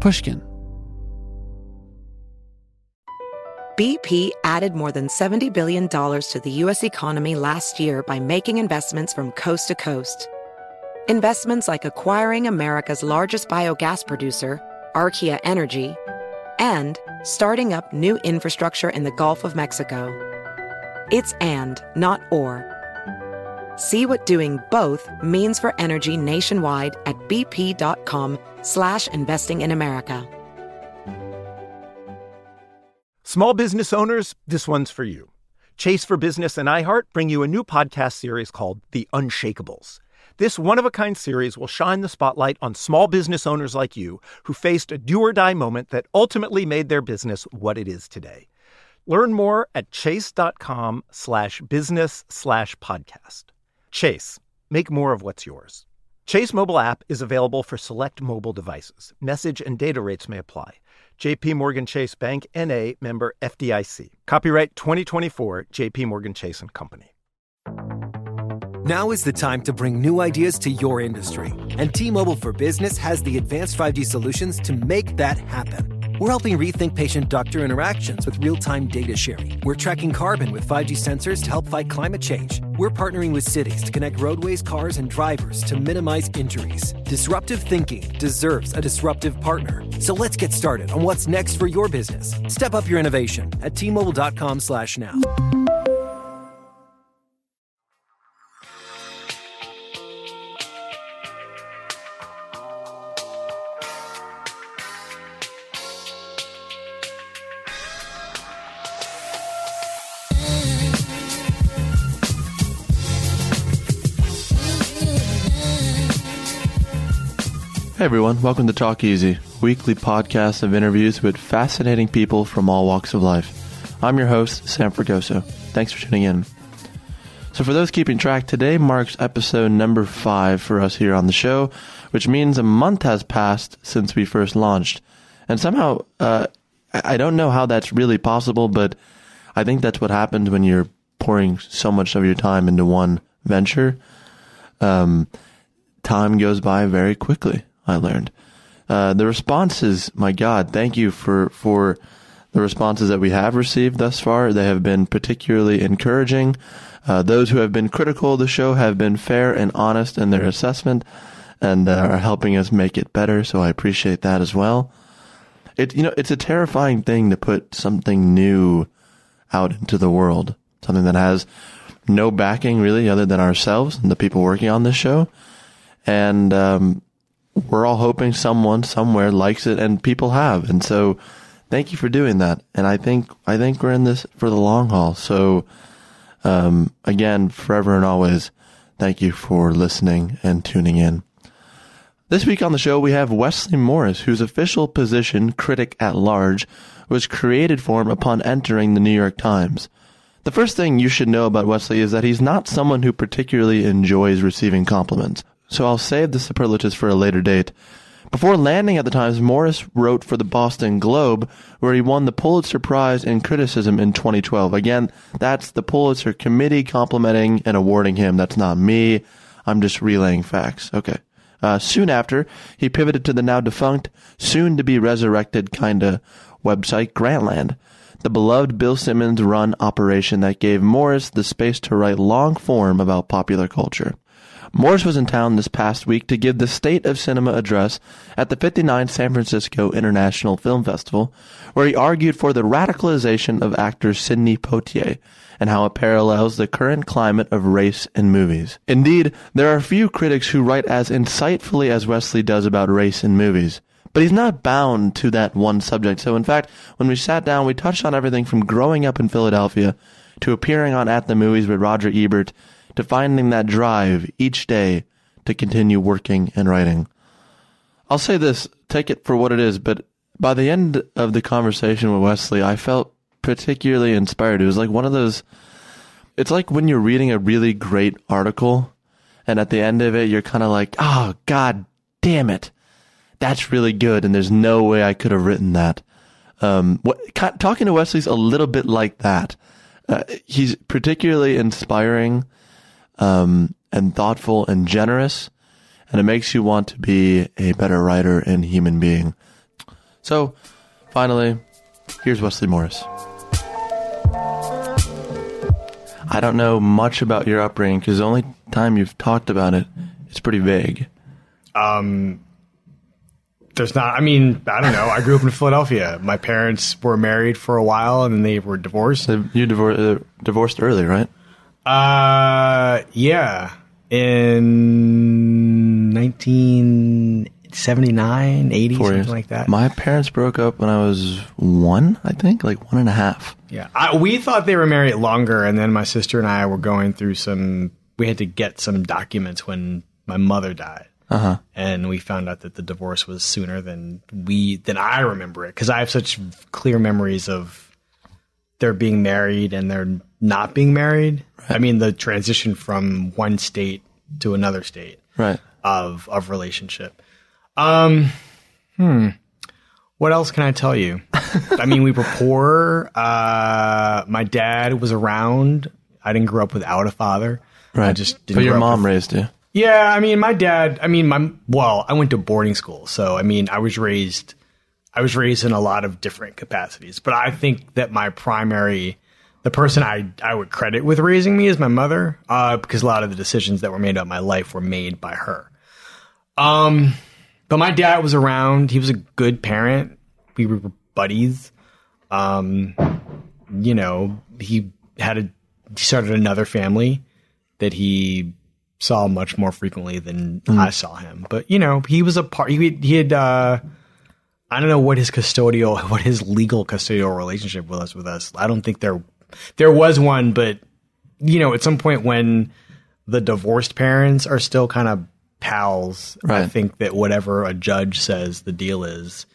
Pushkin. BP added more than $70 billion to the U.S. economy last year by making investments from coast to coast. Investments like acquiring America's largest biogas producer, Archaea Energy, and starting up new infrastructure in the Gulf of Mexico. It's and, not or. See what doing both means for energy nationwide at bp.com slash investing in America. Small business owners, this one's for you. Chase for Business and iHeart bring you a new podcast series called The Unshakables. This one of a kind series will shine the spotlight on small business owners like you who faced a do or die moment that ultimately made their business what it is today. Learn more at chase.com slash business slash podcast. Chase, make more of what's yours. Chase mobile app is available for select mobile devices. Message and data rates may apply. JP Morgan Chase Bank NA member FDIC. Copyright 2024 JP Morgan Chase and Company. Now is the time to bring new ideas to your industry. And T-Mobile for Business has the advanced 5G solutions to make that happen. We're helping rethink patient-doctor interactions with real-time data sharing. We're tracking carbon with 5G sensors to help fight climate change. We're partnering with cities to connect roadways, cars, and drivers to minimize injuries. Disruptive thinking deserves a disruptive partner. So let's get started on what's next for your business. Step up your innovation at T-Mobile.com slash now. Hey everyone, welcome to Talk Easy, weekly podcast of interviews with fascinating people from all walks of life. I'm your host, Sam Fragoso. Thanks for tuning in. So, for those keeping track, today marks episode number five for us here on the show, which means a month has passed since we first launched. And somehow, uh, I don't know how that's really possible, but I think that's what happens when you're pouring so much of your time into one venture. Um, time goes by very quickly. I learned. Uh, the responses, my God, thank you for, for the responses that we have received thus far. They have been particularly encouraging. Uh, those who have been critical of the show have been fair and honest in their assessment and uh, are helping us make it better. So I appreciate that as well. It, you know, it's a terrifying thing to put something new out into the world, something that has no backing really other than ourselves and the people working on this show. And, um, we're all hoping someone somewhere likes it and people have. And so thank you for doing that. And I think, I think we're in this for the long haul. So, um, again, forever and always, thank you for listening and tuning in. This week on the show, we have Wesley Morris, whose official position, critic at large, was created for him upon entering the New York Times. The first thing you should know about Wesley is that he's not someone who particularly enjoys receiving compliments so I'll save the superlatives for a later date. Before landing at the Times, Morris wrote for the Boston Globe, where he won the Pulitzer Prize in Criticism in 2012. Again, that's the Pulitzer Committee complimenting and awarding him. That's not me. I'm just relaying facts. Okay. Uh, soon after, he pivoted to the now defunct, soon to be resurrected kinda website Grantland, the beloved Bill Simmons run operation that gave Morris the space to write long form about popular culture. Morris was in town this past week to give the State of Cinema address at the 59th San Francisco International Film Festival, where he argued for the radicalization of actor Sidney Poitier and how it parallels the current climate of race in movies. Indeed, there are few critics who write as insightfully as Wesley does about race in movies. But he's not bound to that one subject. So in fact, when we sat down, we touched on everything from growing up in Philadelphia to appearing on At the Movies with Roger Ebert to finding that drive each day to continue working and writing. I'll say this, take it for what it is, but by the end of the conversation with Wesley, I felt particularly inspired. It was like one of those, it's like when you're reading a really great article and at the end of it, you're kind of like, oh, God damn it. That's really good. And there's no way I could have written that. Um, what, talking to Wesley's a little bit like that. Uh, he's particularly inspiring um, and thoughtful and generous, and it makes you want to be a better writer and human being. So, finally, here's Wesley Morris. I don't know much about your upbringing because the only time you've talked about it, it's pretty vague. Um, There's not. I mean, I don't know. I grew up in Philadelphia. My parents were married for a while, and then they were divorced. So you divor- uh, divorced early, right? Uh, yeah, in 1979, 80, Four something years. like that. My parents broke up when I was one, I think, like one and a half. Yeah, I, we thought they were married longer, and then my sister and I were going through some. We had to get some documents when my mother died, uh-huh. and we found out that the divorce was sooner than we than I remember it because I have such clear memories of their being married and their not being married. I mean, the transition from one state to another state Right. of of relationship. Um, hmm. What else can I tell you? I mean, we were poor. Uh, my dad was around. I didn't grow up without a father. Right. I just didn't. But your mom with- raised you. yeah, I mean, my dad. I mean, my well, I went to boarding school, so I mean, I was raised. I was raised in a lot of different capacities, but I think that my primary, the person I I would credit with raising me is my mother, uh, because a lot of the decisions that were made about my life were made by her. Um, but my dad was around. He was a good parent. We were buddies. Um, you know, he had a he started another family that he saw much more frequently than I saw him. But you know, he was a part. He, he had. Uh, I don't know what his custodial, what his legal custodial relationship was with us. I don't think there, there was one, but you know, at some point when the divorced parents are still kind of pals, I think that whatever a judge says the deal is,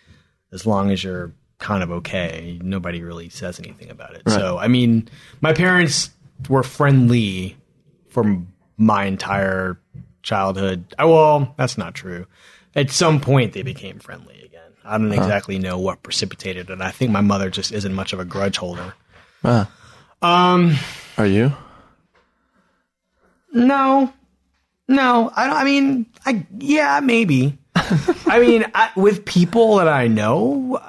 as long as you're kind of okay, nobody really says anything about it. So, I mean, my parents were friendly for my entire childhood. Well, that's not true. At some point, they became friendly. I don't exactly know what precipitated it. I think my mother just isn't much of a grudge holder. Ah. Um, Are you? no, no. I don't. I mean, I yeah, maybe. I mean, I, with people that I know,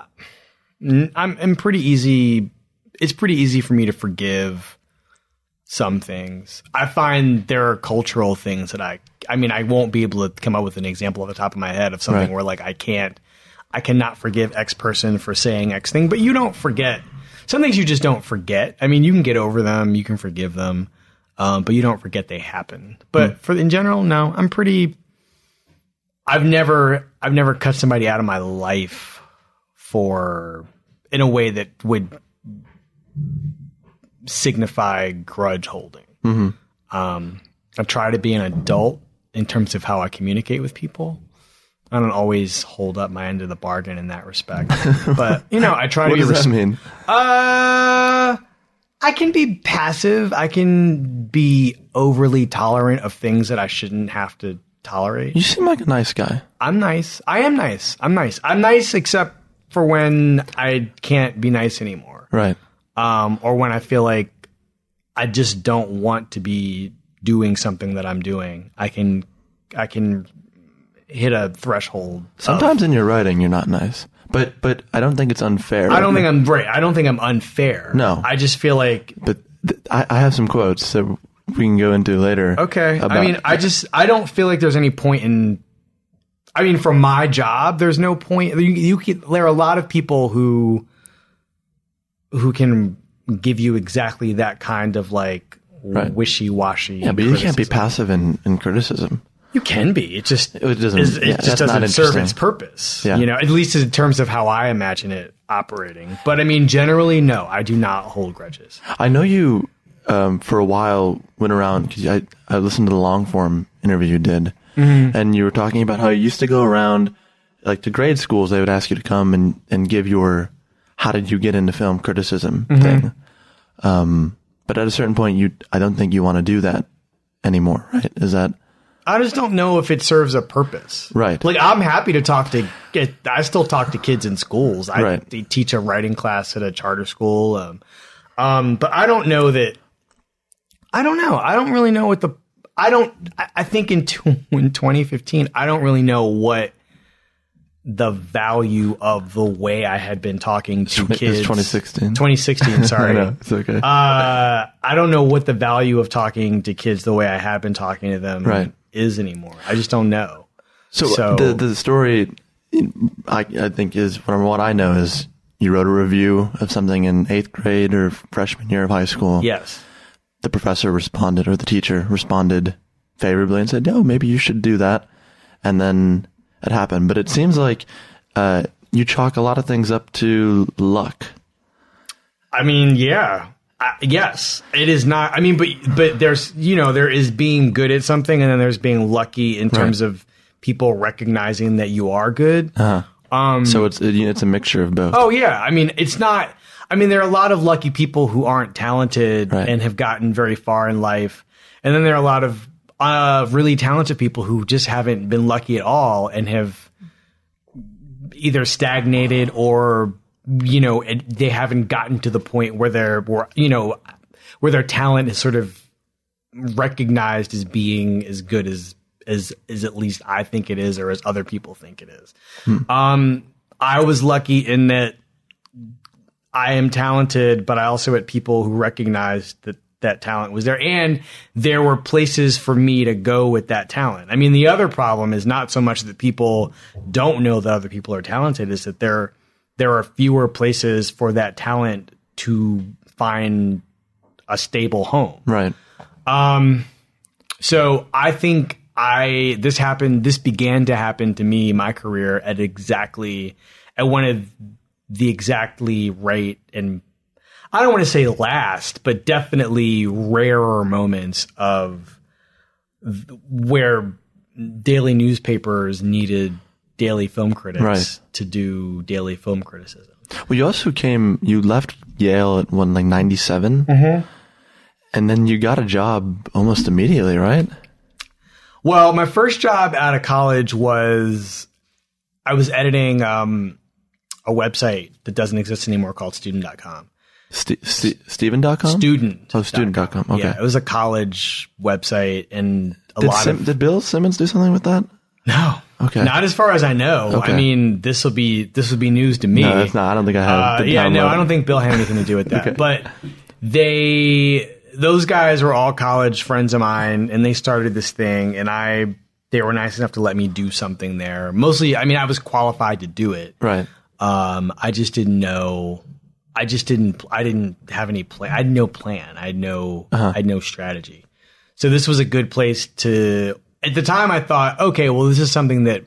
I'm, I'm pretty easy. It's pretty easy for me to forgive some things. I find there are cultural things that I. I mean, I won't be able to come up with an example off the top of my head of something Right. where like I can't. I cannot forgive X person for saying X thing, but you don't forget. Some things you just don't forget. I mean, you can get over them, you can forgive them, um, but you don't forget they happened. But for in general, no, I'm pretty. I've never, I've never cut somebody out of my life for in a way that would signify grudge holding. Um, I try to be an adult in terms of how I communicate with people. I don't always hold up my end of the bargain in that respect, but you know, I try What to be. does that mean? uh, I can be passive. I can be overly tolerant of things that I shouldn't have to tolerate. You seem like a nice guy. I'm nice. I am nice. I'm nice. I'm nice except for when I can't be nice anymore. Right. Um, or when I feel like I just don't want to be doing something that I'm doing. I can, I can hit a threshold. of- Sometimes in your writing, you're not nice. But but I don't think it's unfair. I don't think I'm right. I don't think I'm unfair. No. I just feel like But th- I, I have some quotes that we can go into later. Okay. about- I mean, I just I don't feel like there's any point in. I mean, for my job, there's no point. You, you can, there are a lot of people who who can give you exactly that kind of like Right. wishy washy. yeah, but you can't be passive in, in criticism. You can be. It just It doesn't- It yeah, just doesn't serve its purpose. Yeah. You know, at least in terms of how I imagine it operating. But I mean, generally, no, I do not hold grudges. I know you um, for a while went around because I I listened to the long form interview you did, Mm-hmm. and you were talking about how you used to go around like to grade schools. They would ask you to come and and give your how did you get into film criticism Mm-hmm. thing. Um, but at a certain point, you I don't think you want to do that anymore, right? Is that I just don't know if it serves a purpose. Right. Like I'm happy to talk to get I still talk to kids in schools. I Right. they teach a writing class at a charter school. Um, um, but I don't know that I don't know. I don't really know what the I don't I, I think in, tw- in 2015 I don't really know what the value of the way I had been talking to kids. 2016. 2016, sorry. know it's okay. Uh, I don't know what the value of talking to kids the way I have been talking to them Right. Is anymore. I just don't know. so, so- the the story, I I think is from what I know is you wrote a review of something in eighth grade or freshman year of high school. Yes. The professor responded or the teacher responded favorably and said, "No, maybe you should do that," and then it happened. But it seems like uh, you chalk a lot of things up to luck. I mean, yeah. Uh, yes, it is not. I mean, but but there's you know there is being good at something, and then there's being lucky in terms of people recognizing that you are good. so it's it's a mixture of both. Oh yeah, I mean it's not. I mean there are a lot of lucky people who aren't talented Right. and have gotten very far in life, and then there are a lot of uh, really talented people who just haven't been lucky at all and have either stagnated or you know they haven't gotten to the point where they're where you know where their talent is sort of recognized as being as good as as as at least I think it is or as other people think it is. Um I was lucky in that I am talented, but I also had people who recognized that that talent was there and there were places for me to go with that talent. I mean, the other problem is not so much that people don't know that other people are talented is that there there are fewer places for that talent to find a stable home. Right. Um, so I think I this happened. This began to happen to me my career at exactly at one of the exactly right and I don't want to say last, but definitely rarer moments of where daily newspapers needed daily film critics Right. to do daily film criticism. Well, you also came. You left Yale at one like ninety Mm-hmm. and then you got a job almost immediately, right? Well, my first job out of college was I was editing um, a website that doesn't exist anymore called student.com. St- St- Steven.com? Student. Oh, student.com. Okay. Yeah, it was a college website and a did, lot Sim- of did Bill Simmons do something with that? No. Okay. Not as far as I know. Okay. I mean, this will be this will be news to me. No, that's not. I don't think I have. Uh, yeah, no. I don't think Bill had anything to do with that. Okay. But they, those guys were all college friends of mine, and they started this thing, and I, they were nice enough to let me do something there. Mostly, I mean, I was qualified to do it. Right. Um, I just didn't know. I just didn't. I didn't have any plan. I had no plan. I had no. I had no strategy. So this was a good place to. At the time, I thought, okay, well, this is something that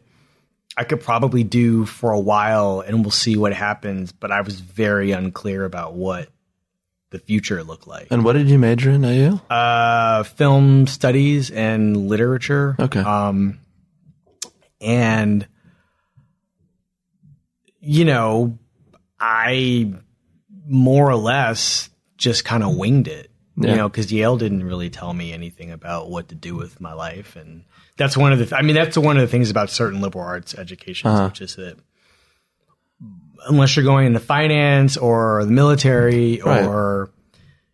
I could probably do for a while, and we'll see what happens. But I was very unclear about what the future looked like. And what did you major in at Yale? Uh, film studies and literature. Okay. Um, and you know, I more or less just kind of winged it. Yeah. You know, because Yale didn't really tell me anything about what to do with my life, and that's one of the. I mean, that's one of the things about certain liberal arts educations, Uh-huh. which is that unless you're going into finance or the military Right. or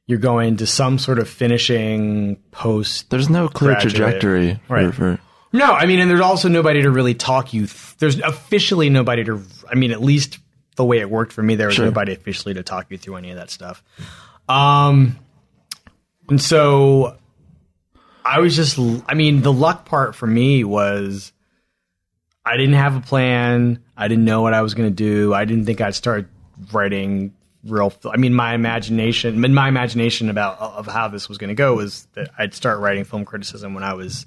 you're going to some sort of finishing post There's no clear trajectory for, Right. for no, I mean, and there's also nobody to really talk you. Th- there's officially nobody to. I mean, at least the way it worked for me, there was Sure. nobody officially to talk you through any of that stuff. Um, and so I was just. I mean, the luck part for me was I didn't have a plan. I didn't know what I was going to do. I didn't think I'd start writing real. I mean, my imagination, my imagination about of how this was going to go was that I'd start writing film criticism when I was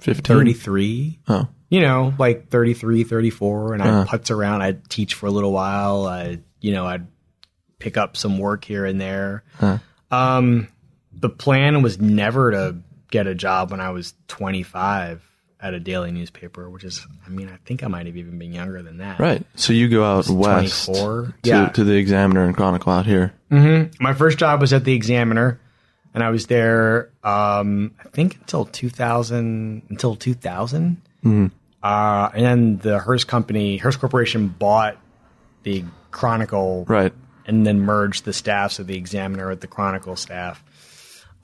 15. 33 Oh. you know like 33 34 and Uh-huh. i'd putz around i'd teach for a little while i you know i'd pick up some work here and there um the plan was never to get a job when i was 25 at a daily newspaper which is i mean i think i might have even been younger than that Right. So you go out west 24? to, Yeah. to the Examiner and Chronicle out here. my first job was at the examiner and i was there um i think until 2000 until 2000 uh and then the hearst company hearst corporation bought the chronicle Right. and then merged the staffs of the examiner with the chronicle staff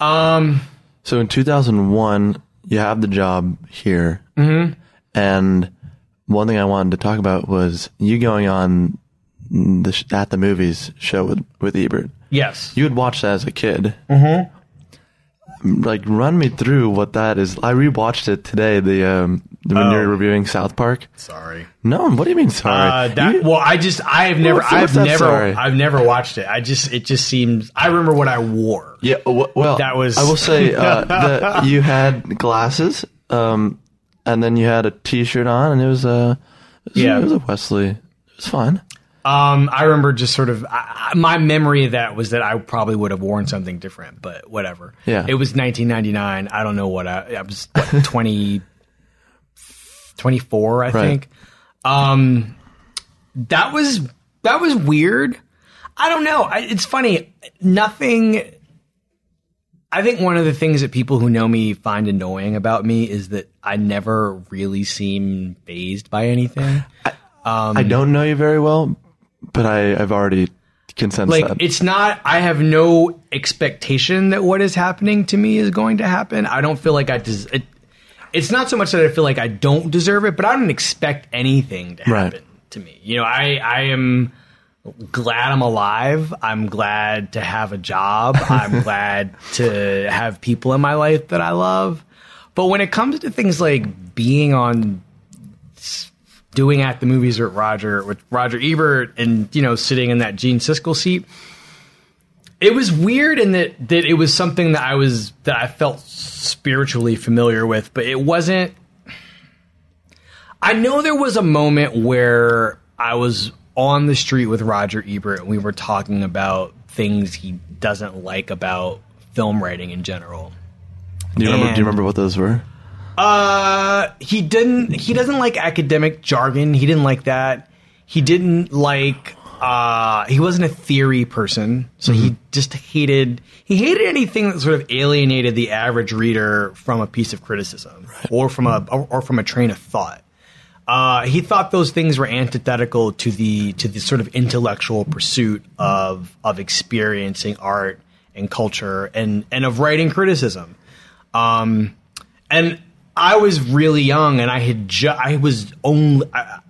um So in 2001, you have the job here. Mm-hmm. And one thing I wanted to talk about was you going on the sh- at the movies show with with Ebert. Yes. You had watched that as a kid. Mm-hmm. Like, run me through what that is. I rewatched it today. The um, the, when Oh. you're reviewing South Park. Sorry. No, what do you mean sorry? Uh, that, You- well, I just I've never What's- what's I've never sorry? I've never watched it. I just it just seems I remember what I wore. Yeah, well, That was- I will say uh, that you had glasses, um, and then you had a T-shirt on, and it was a it was, Yeah. it was a Wesley. It was fine. Um, I remember just sort of I, I- my memory of that was that I probably would have worn something different, but whatever. Yeah. it was 1999. I don't know what I, I was what, 20, 24, I think. Um, that was that was weird. I don't know. I, it's funny. Nothing. I think one of the things that people who know me find annoying about me is that I never really seem fazed by anything. I don't know you very well, but I, I've already can sense like that. it's not i have no expectation that what is happening to me is going to happen i don't feel like i des- it, it's not so much that i feel like i don't deserve it but i don't expect anything to Right. happen to me you know i i am glad i'm alive i'm glad to have a job i'm glad to have people in my life that i love but when it comes to things like being on doing at the movies with Roger with Roger Ebert and you know sitting in that Gene Siskel seat. It was weird in that that it was something that I was that I felt spiritually familiar with, but it wasn't. I know there was a moment where I was on the street with Roger Ebert and we were talking about things he doesn't like about film writing in general. do you remember? Do you remember what those were? Uh, he didn't. He doesn't like academic jargon. He didn't like that. He didn't like. Uh, he wasn't a theory person, so he just hated. He hated anything that sort of alienated the average reader from a piece of criticism or from a or, from a train of thought. Uh, he thought those things were antithetical to the to the sort of intellectual pursuit of of experiencing art and culture and and of writing criticism. Um, and I was really young, and I had ju- I was only I,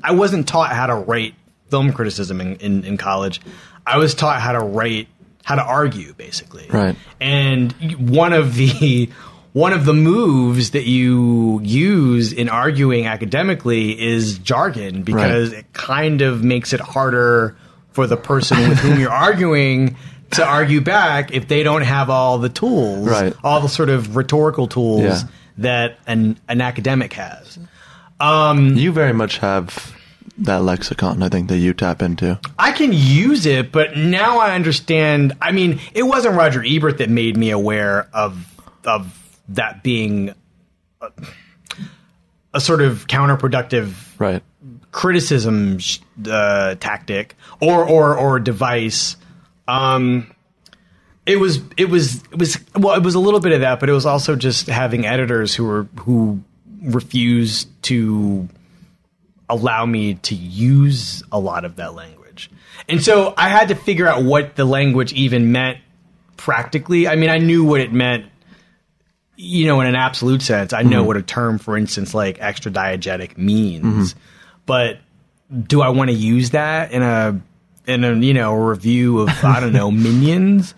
I wasn't taught how to write film criticism in, in, in college. I was taught how to write how to argue, basically. Right. And one of the one of the moves that you use in arguing academically is jargon because it kind of makes it harder for the person with whom you're arguing to argue back if they don't have all the tools, Right. all the sort of rhetorical tools Yeah. that an an academic has. Um, you very much have that lexicon. I think that you tap into. I can use it, but now I understand. I mean, it wasn't Roger Ebert that made me aware of of that being a, a sort of counterproductive Right. criticism uh, tactic or or or device. Um, it was it was it was well, it was a little bit of that, but it was also just having editors who were who refused to allow me to use a lot of that language. And so I had to figure out what the language even meant practically. I mean, I knew what it meant, you know, in an absolute sense. I know mm-hmm. what a term, for instance, like extra diegetic means. But do I want to use that in a in a you know review of I don't know minions?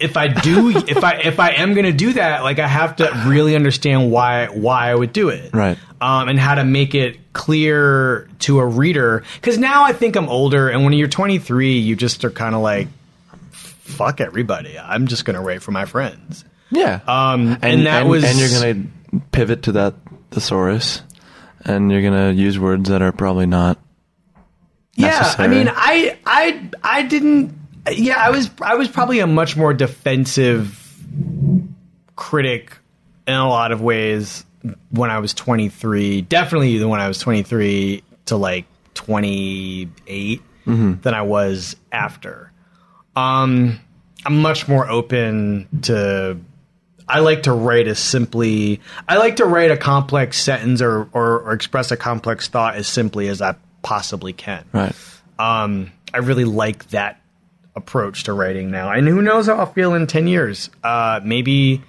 If I do, if I if I am going to do that, like I have to really understand why why I would do it, Right. Um, and how to make it clear to a reader. Because now I think I'm older, and when you're 23, you just are kind of like, fuck everybody. I'm just going to write for my friends. Yeah. Um, and, that was and you're gonna pivot to that thesaurus, and you're gonna use words that are probably not. Yeah, I mean, I, I, I didn't. Yeah, I was, I was probably a much more defensive critic in a lot of ways when I was 23. Definitely than when I was 23 to like 28 than I was after. Um, I'm much more open to. I like to write as simply. I like to write a complex sentence or, or, or express a complex thought as simply as I possibly can. Right. Um, I really like that approach to writing now. And who knows how I'll feel in 10 years? Uh, maybe,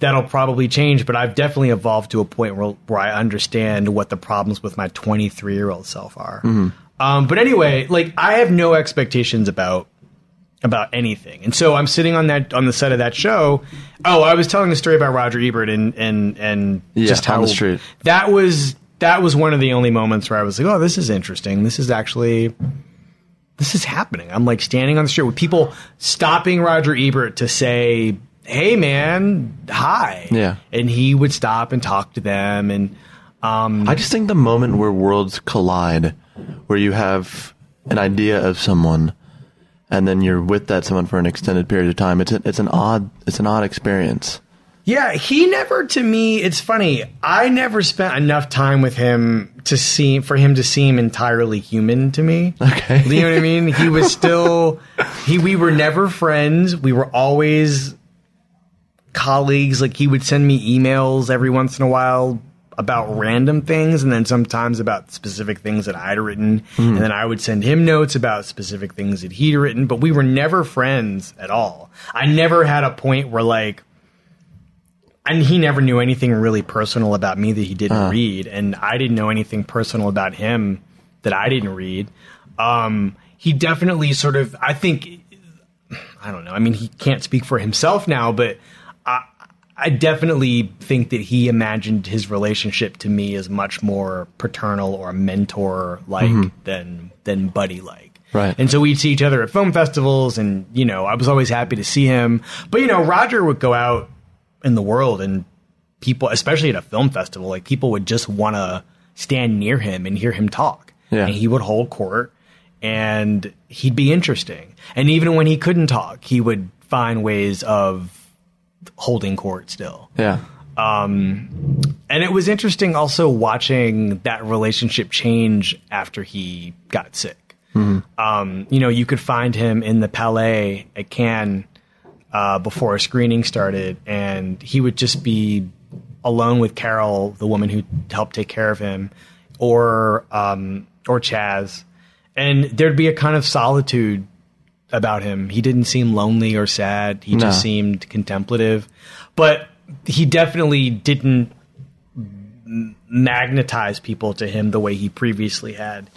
that'll probably change. But I've definitely evolved to a point where where I understand what the problems with my 23 year old self are. Um, but anyway, like I have no expectations about about anything. And so I'm sitting on that on the set of that show. Oh, I was telling a story about Roger Ebert and and and Yeah, just how the that was that was one of the only moments where I was like, oh, this is interesting. This is actually this is happening. I'm like standing on the street with people stopping Roger Ebert to say, "Hey, man, hi." Yeah. and he would stop and talk to them and. Um, I just think the moment where worlds collide, where you have an idea of someone, and then you're with that someone for an extended period of time, it's a, it's an odd it's an odd experience. Yeah, he never to me. It's funny. I never spent enough time with him to see for him to seem entirely human to me. Okay. you know what I mean? He was still he. We were never friends. We were always colleagues. Like he would send me emails every once in a while about random things, and then sometimes about specific things that I'd written, hmm. and then I would send him notes about specific things that he'd written. But we were never friends at all. I never had a point where like and he never knew anything really personal about me that he didn't read, and I didn't know anything personal about him that I didn't read. Um, he definitely sort of, I think, I don't know. I mean, he can't speak for himself now, but I, I definitely think that he imagined his relationship to me as much more paternal or mentor like than than buddy like. Right. And so we'd see each other at film festivals, and you know, I was always happy to see him. But you know, Roger would go out in the world, and people, especially at a film festival, like people would just want to stand near him and hear him talk. Yeah. And he would hold court, and he'd be interesting. And even when he couldn't talk, he would find ways of holding court still. Yeah. Um, and it was interesting also watching that relationship change after he got sick. Um, you know, you could find him in the Palais at Cannes uh, before a screening started, and he would just be alone with Carol, the woman who helped take care of him, or um, or Chaz, and there'd be a kind of solitude about him. He didn't seem lonely or sad. He No. just seemed contemplative, but he definitely didn't magnetize people to him the way he previously had.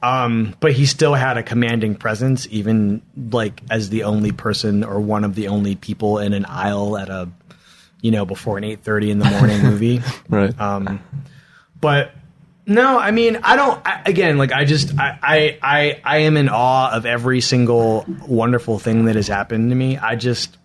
Um, but he still had a commanding presence, even like as the only person or one of the only people in an aisle at a, you know, before an eight thirty in the morning movie. Right. Um, but no, I mean, I don't. I, again, like I just, I, I, I, I am in awe of every single wonderful thing that has happened to me. I just,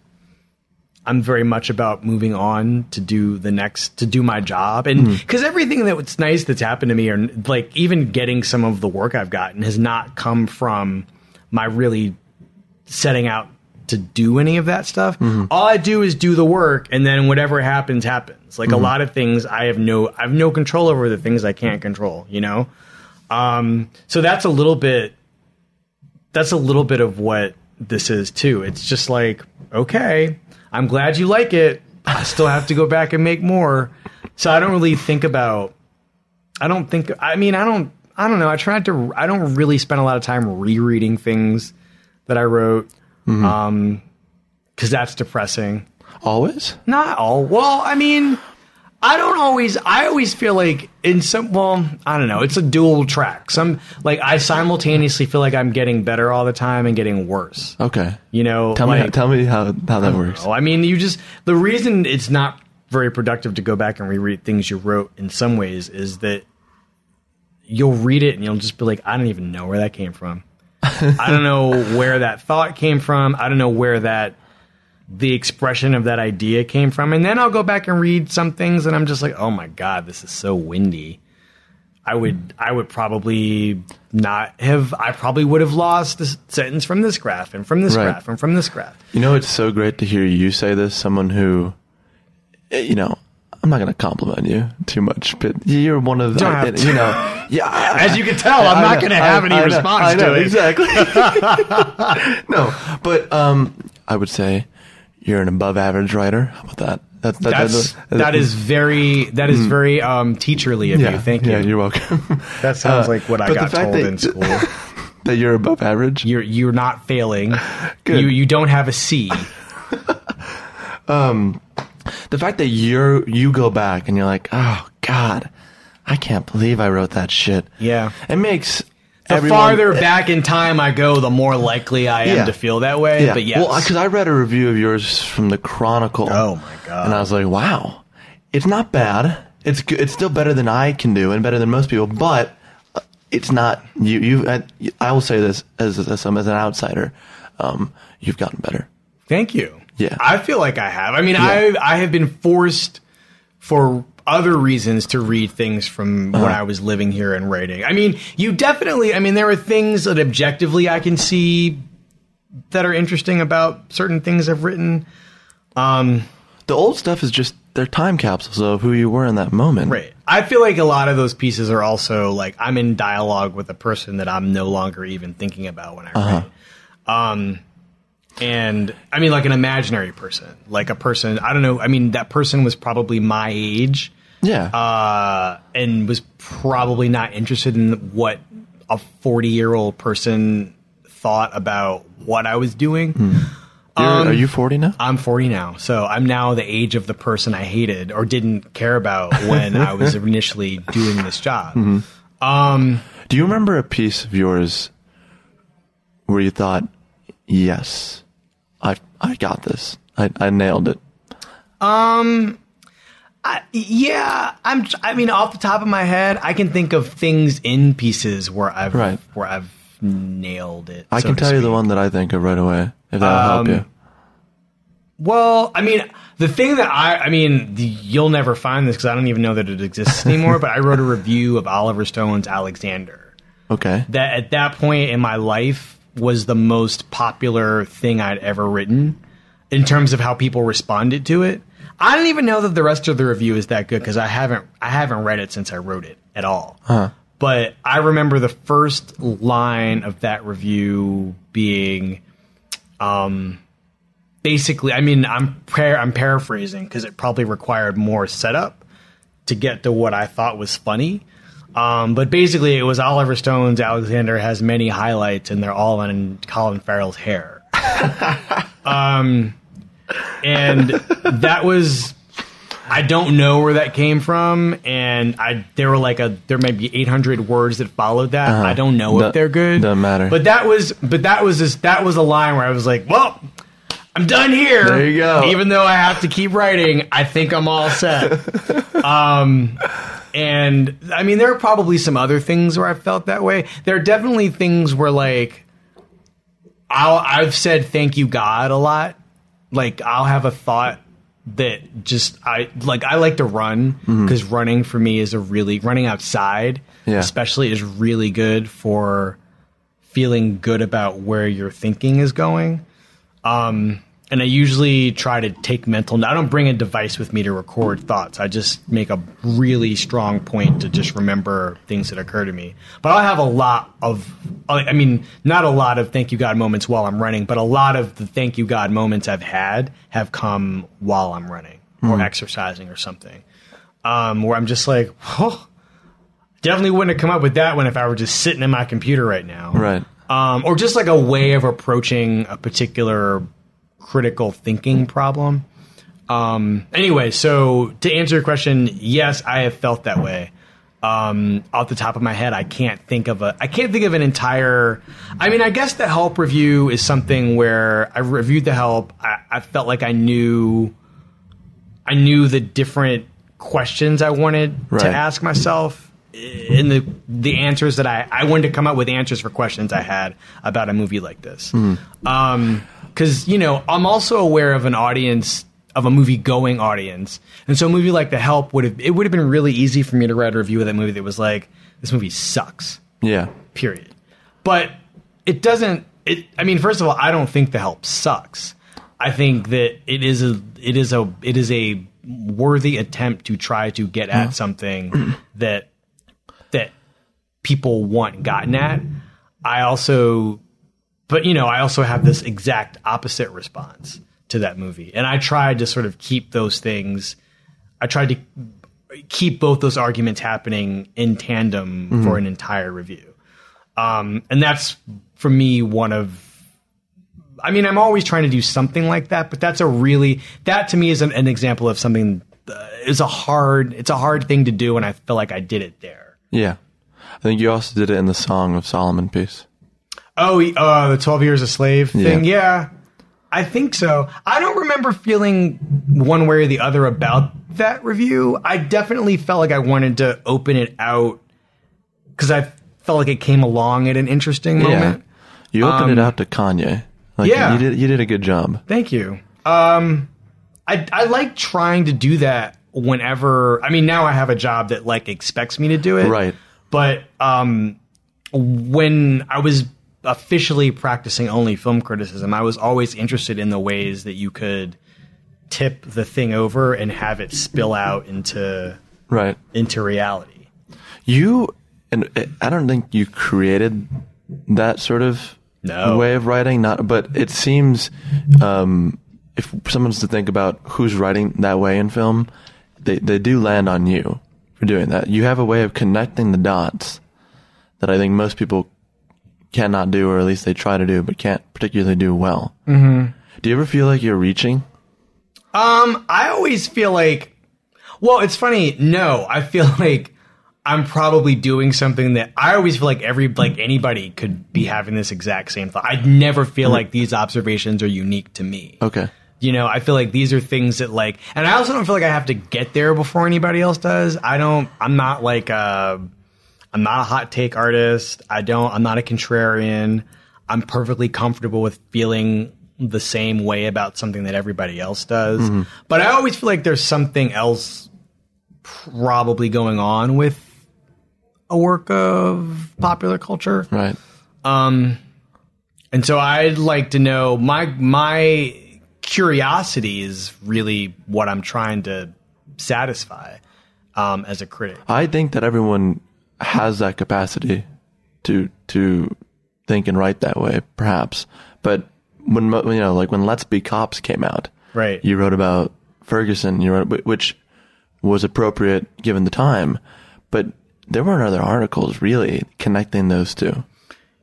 I'm very much about moving on to do the next, to do my job, and hmm. because everything that's nice that's happened to me, or like even getting some of the work I've gotten, has not come from my really setting out to do any of that stuff. Hmm. All I do is do the work, and then whatever happens, happens. Like a hmm. lot of things, I have no, I have no control over the things I can't control. You know, um, so that's a little bit. That's a little bit of what this is too. It's just like, okay, I'm glad you like it. I still have to go back and make more. So I don't really think about. I don't think. I mean, I don't. I don't know. I try not to. I don't really spend a lot of time rereading things that I wrote, um, because that's depressing. Always? Not all. Well, I mean, I don't always. I always feel like in some. Well, I don't know. It's a dual track. Some like I simultaneously feel like I'm getting better all the time and getting worse. Okay. You know, Tell like, me tell me how how that works. Oh, I mean, you just the reason it's not very productive to go back and reread things you wrote in some ways is that you'll read it and you'll just be like, I don't even know where that came from. I don't know where that thought came from. I don't know where that the expression of that idea came from. And then I'll go back and read some things and I'm just like, oh my god, this is so windy. I would I would probably not have I probably would have lost this sentence from this graph and from this Right. graph and from this graph. You know, it's so great to hear you say this. Someone who, eh, you know, I'm not going to compliment you too much, but you're one of the, you know, yeah. As you can tell, I'm I not going to have any I know, response know, to it. Exactly. no, but um, I would say you're an above average writer. How about that? That's that, That's that is very that is very um teacherly of yeah. you. Thank you. yeah, you. you're welcome. That sounds Uh, like what I got told that- in school. that you're above average. You're you're not failing. Good. You you don't have a C. um, the fact that you're you go back and you're like, oh God, I can't believe I wrote that shit. Yeah. It makes The everyone- farther back in time I go, the more likely I am Yeah. to feel that way. Yeah. But yes. Well, because I read a review of yours from the Chronicle. Oh, my God. And I was like, wow, it's not bad. It's good. It's still better than I can do and better than most people, but uh, it's not you. You. I, I will say this as as, as an outsider, um, you've gotten better. Thank you. Yeah. I feel like I have. I mean, I I have been forced for other reasons to read things from Uh-huh. when I was living here and writing. I mean, you definitely. I mean, there are things that objectively I can see that are interesting about certain things I've written. Um, The old stuff is just they're time capsules of who you were in that moment. Right. I feel like a lot of those pieces are also like I'm in dialogue with a person that I'm no longer even thinking about when I write. Um, and I mean, like an imaginary person, like a person. I don't know. I mean, that person was probably my age, Yeah. uh, and was probably not interested in what a 40 year old person thought about what I was doing. You're- um, are you 40 now? I'm 40 now, so I'm now the age of the person I hated or didn't care about when I was initially doing this job. Um, Do you remember a piece of yours where you thought, "Yes, I I got this. I I nailed it." Um, yeah, I'm. I mean, off the top of my head, I can think of things in pieces where I've Right. where I've nailed it. I so can tell you the one that I think of right away, if that'll Um, help you. Well, I mean, the thing that I, I mean, the, you'll never find this because I don't even know that it exists anymore. but I wrote a review of Oliver Stone's Alexander. Okay. that at that point in my life was the most popular thing I'd ever written in terms of how people responded to it. I don't even know that the rest of the review is that good because I haven't I haven't read it since I wrote it at all. But I remember the first line of that review being, um, basically. I mean, I'm par- I'm paraphrasing because it probably required more setup to get to what I thought was funny. Um, but basically, it was Oliver Stone's Alexander has many highlights, and they're all in Colin Farrell's hair. um, and that was I don't know where that came from, and I there were like a there may be 800 words that followed that. I don't know if they're good. doesn't matter. But that was but that was just that was a line where I was like, well. I'm done here. There you go. Even though I have to keep writing, I think I'm all set. um, and I mean, there are probably some other things where I felt that way. There are definitely things where, like, I'll, I've said thank you, God, a lot. Like, I'll have a thought that just, I like, I like to run because running for me is a really, running outside, Yeah. especially, is really good for feeling good about where your thinking is going. Um, and I usually try to take mental. I don't bring a device with me to record thoughts. I just make a really strong point to just remember things that occur to me. But I'll have a lot of, I mean, not a lot of thank you God moments while I'm running, but a lot of the thank you God moments I've had have come while I'm running or exercising or something. Um, where I'm just like, oh, definitely wouldn't have come up with that one if I were just sitting in my computer right now Right. um, or just like a way of approaching a particular critical thinking problem. Um, anyway, so to answer your question, yes, I have felt that way. Um, off the top of my head, I can't think of a, I can't think of an entire. I mean, I guess the help review is something where I reviewed the help. I, I felt like I knew, I knew the different questions I wanted Right. to ask myself and the the answers that I I wanted to come up with answers for questions I had about a movie like this. Um, because you know I'm also aware of an audience of a movie going audience, and so a movie like The Help would have it would have been really easy for me to write a review of that movie that was like this movie sucks Yeah. period. But it doesn't. It. I mean, first of all, I don't think the help sucks. I think that it is a. It is a. It is a worthy attempt to try to get at mm-hmm. something that that people want gotten at. I also, but you know, I also have this exact opposite response to that movie, and I tried to sort of keep those things. I tried to keep both those arguments happening in tandem for an entire review. Um, and that's for me one of I mean, I'm always trying to do something like that, but that's a really that to me is an, an example of something uh, is a hard it's a hard thing to do, and I feel like I did it there. Yeah. I think you also did it in the Song of Solomon piece. Oh, uh, the Twelve Years a Slave thing. Yeah. Yeah. I think so. I don't remember feeling one way or the other about that review. I definitely felt like I wanted to open it out because I felt like it came along at an interesting moment. You opened it out to Kanye. Like, Um, yeah. You did, you did a good job. Thank you. Um, I I like trying to do that whenever. I mean, now I have a job that like expects me to do it. Right. But um, when I was officially practicing only film criticism, I was always interested in the ways that you could tip the thing over and have it spill out into Right. into reality. You, and I don't think you created that sort of No. way of writing, not, but it seems, um, if someone's to think about who's writing that way in film, they, they do land on you for doing that. You have a way of connecting the dots that I think most people cannot do, or at least they try to do, but can't particularly do well. Mm-hmm. Do you ever feel like you're reaching? Um, I always feel like, well, it's funny. No, I feel like I'm probably doing something that I always feel like every like anybody could be having this exact same thought. I never feel like these observations are unique to me. Okay. You know, I feel like these are things that like, and I also don't feel like I have to get there before anybody else does. I don't. I'm not like uh, I'm not a hot take artist. I don't. I'm not a contrarian. I'm perfectly comfortable with feeling the same way about something that everybody else does. But I always feel like there's something else probably going on with a work of popular culture. Right. Um, and so I'd like to know my my curiosity is really what I'm trying to satisfy um, as a critic. I think that everyone has that capacity to to think and write that way, perhaps. But when you know, like when Let's Be Cops came out, Right. You wrote about Ferguson, you wrote which was appropriate given the time, but there weren't other articles really connecting those two.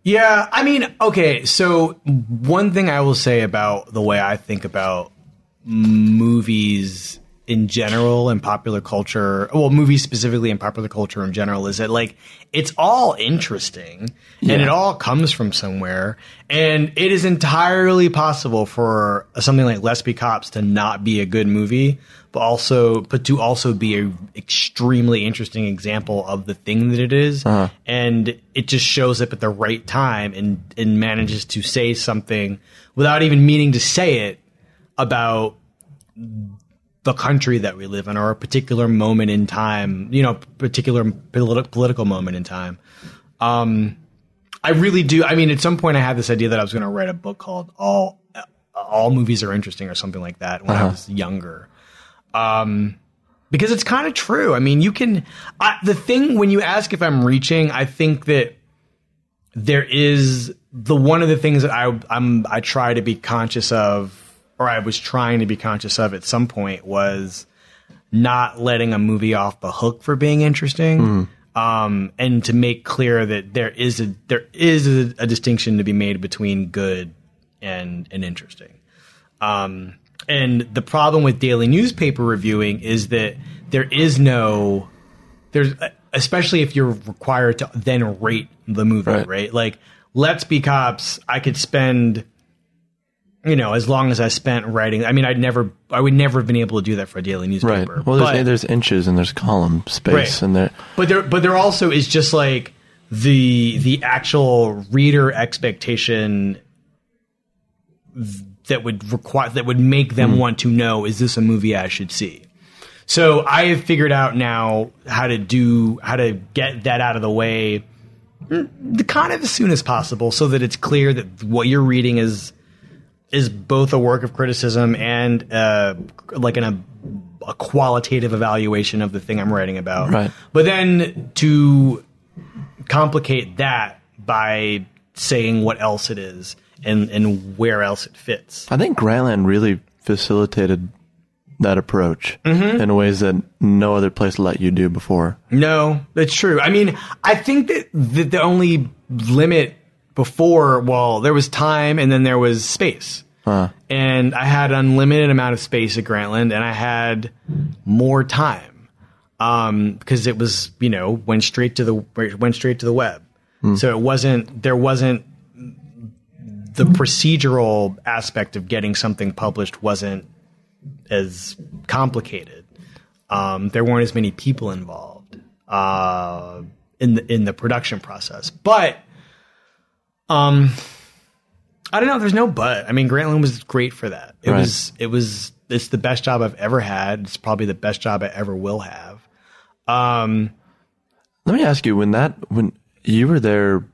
Yeah, I mean, okay, so one thing I will say about the way I think about movies in general and popular culture, well, movies specifically and popular culture in general, is that like it's all interesting and it all comes from somewhere. And it is entirely possible for something like Let's Be Cops to not be a good movie, but also, but to also be an extremely interesting example of the thing that it is. Uh-huh. And it just shows up at the right time and, and manages to say something without even meaning to say it about the country that we live in or a particular moment in time, you know, particular politi- political moment in time. Um, I really do. I mean, at some point I had this idea that I was going to write a book called all, all movies are interesting or something like that when I was younger. Um, because it's kind of true. I mean, you can, I, the thing when you ask if I'm reaching, I think that there is the one of the things that I I'm I try to be conscious of or I was trying to be conscious of at some point was not letting a movie off the hook for being interesting. Um, and to make clear that there is a there is a, a distinction to be made between good and and interesting. Um, and the problem with daily newspaper reviewing is that there is no there's especially if you're required to then rate the movie, Right. right? Like Let's Be Cops, I could spend you know, as long as I spent writing, I mean, I'd never, I would never have been able to do that for a daily newspaper. Right. Well, there's, but, there's inches and there's column space Right. and there. but there, but there also is just like the the actual reader expectation that would require that would make them want to know is this a movie I should see. So I have figured out now how to do how to get that out of the way mm, the kind of as soon as possible so that it's clear that what you're reading is is both a work of criticism and uh, like an, a, a qualitative evaluation of the thing I'm writing about. Right. But then to complicate that by saying what else it is and, and where else it fits. I think Grantland really facilitated that approach Mm-hmm. in ways that no other place let you do before. No, that's true. I mean, I think that the, the only limit before, well, there was time and then there was space. And I had unlimited amount of space at Grantland and I had more time. Um, because it was, you know, went straight to the went straight to the web. So it wasn't there wasn't the procedural aspect of getting something published wasn't as complicated. Um, there weren't as many people involved uh, in the in the production process, but um, I don't know. There's no but. I mean, Grantland was great for that. It Right. was it was it's the best job I've ever had. It's probably the best job I ever will have. Um, Let me ask you when that when you were there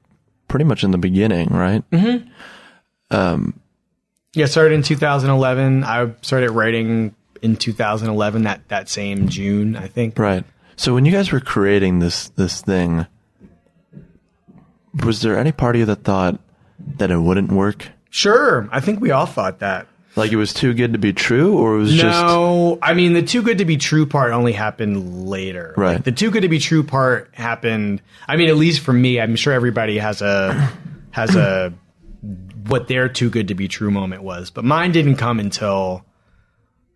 pretty much in the beginning, right? Um, yeah, I started in 2011. I started writing in 2011. That that same June, I think. Right. So when you guys were creating this this thing, was there any part of you that thought that it wouldn't work? Sure, I think we all thought that. Like it was too good to be true, or it was just No, I mean the too good to be true part only happened later. Right. Like, the too good to be true part happened. I mean, at least for me, I'm sure everybody has a has a what their too good to be true moment was, but mine didn't come until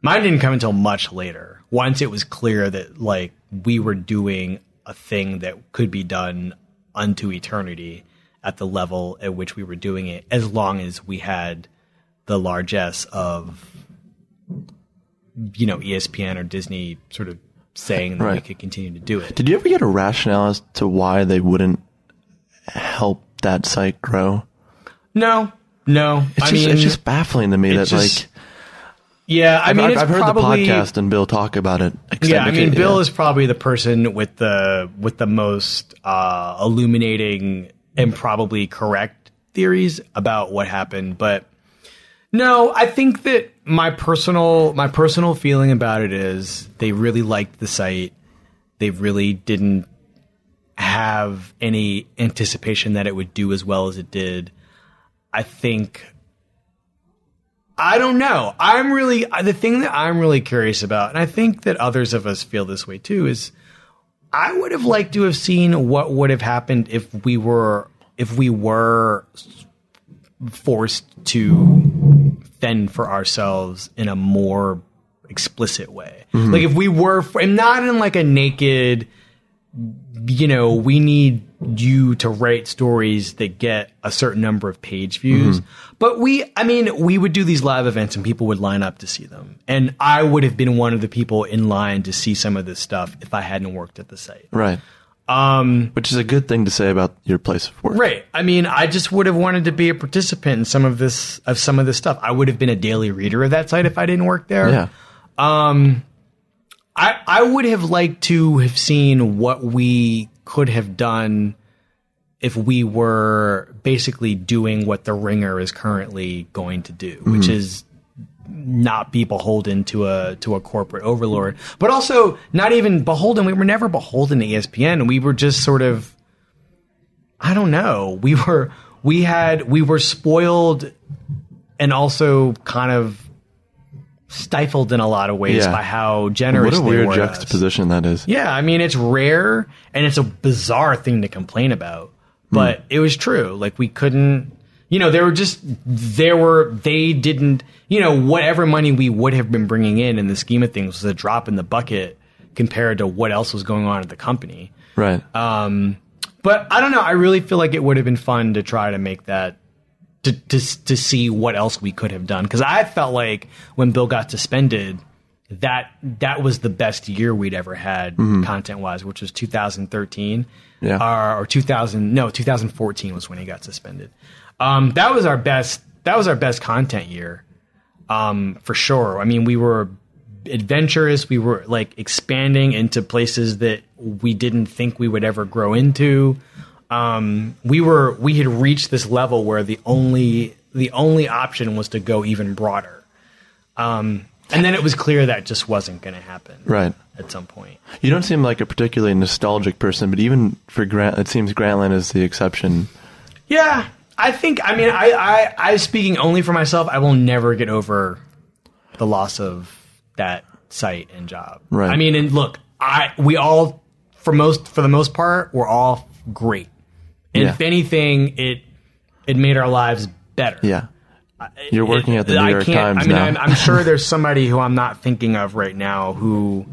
mine didn't come until much later. Once it was clear that like we were doing a thing that could be done unto eternity at the level at which we were doing it, as long as we had the largesse of you know ESPN or Disney sort of saying that we could continue to do it. Did you ever get a rationale as to why they wouldn't help that site grow? No, no. It's I just mean, it's just baffling to me that just- like yeah. I mean, I've, I've heard probably, the podcast and Bill talk about it. Yeah, I mean, Bill yeah. is probably the person with the with the most uh, illuminating and probably correct theories about what happened. But no, I think that my personal my personal feeling about it is they really liked the site. They really didn't have any anticipation that it would do as well as it did. I think I don't know. I'm really the thing that I'm really curious about, and I think that others of us feel this way too. Is I would have liked to have seen what would have happened if we were if we were forced to fend for ourselves in a more explicit way. Mm-hmm. Like if we were, and not in like a naked you know, we need you to write stories that get a certain number of page views. But we, I mean, we would do these live events and people would line up to see them. And I would have been one of the people in line to see some of this stuff if I hadn't worked at the site. right. Um, which is a good thing to say about your place of work. Right. I mean, I just would have wanted to be a participant in some of this, of some of this stuff. I would have been a daily reader of that site if I didn't work there. Yeah. I, I would have liked to have seen what we could have done if we were basically doing what the ringer is currently going to do, which mm-hmm. is not be beholden to a to a corporate overlord, but also not even beholden. We were never beholden to ESPN. We were just sort of I don't know. We were we had we were spoiled and also kind of stifled in a lot of ways Yeah. by how generous What a they weird were to us. juxtaposition that is. Yeah, I mean it's rare and it's a bizarre thing to complain about, but it was true. Like we couldn't, you know, there were just there were they didn't, you know, whatever money we would have been bringing in in the scheme of things was a drop in the bucket compared to what else was going on at the company. Right. Um, but I don't know. I really feel like it would have been fun to try to make that to to to see what else we could have done because I felt like when Bill got suspended, that that was the best year we'd ever had content wise, which was 2013. Yeah. Or, or 2000 no 2014 was when he got suspended. Um, that was our best. That was our best content year, um, for sure. I mean, we were adventurous. We were like expanding into places that we didn't think we would ever grow into. Um, we were we had reached this level where the only the only option was to go even broader. Um, and then it was clear that just wasn't going to happen. Right. At some point. You don't seem like a particularly nostalgic person, but even for Grant, it seems Grantland is the exception. Yeah, I think. I mean, I, I, I speaking only for myself. I will never get over the loss of that site and job. Right. I mean, and look, I we all for most for the most part we're all great. And Yeah. if anything, it it made our lives better. Yeah. You're working at the New York Times I mean, now. I'm, I'm sure there's somebody who I'm not thinking of right now who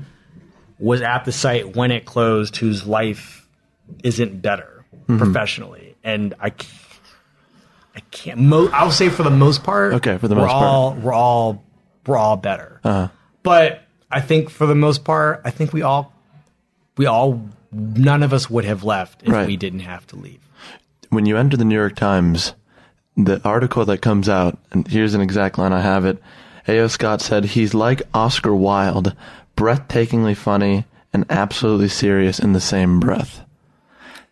was at the site when it closed, whose life isn't better Mm-hmm. professionally, and I, can't, I can't. Mo- I'll say for the most part, Okay, for the we're most part. Uh-huh. we're all we're all better. But I think for the most part, I think we all we all none of us would have left if Right. we didn't have to leave. When you enter the New York Times, the article that comes out, and here's an exact line I have it. A.O. Scott said he's like Oscar Wilde, breathtakingly funny and absolutely serious in the same breath.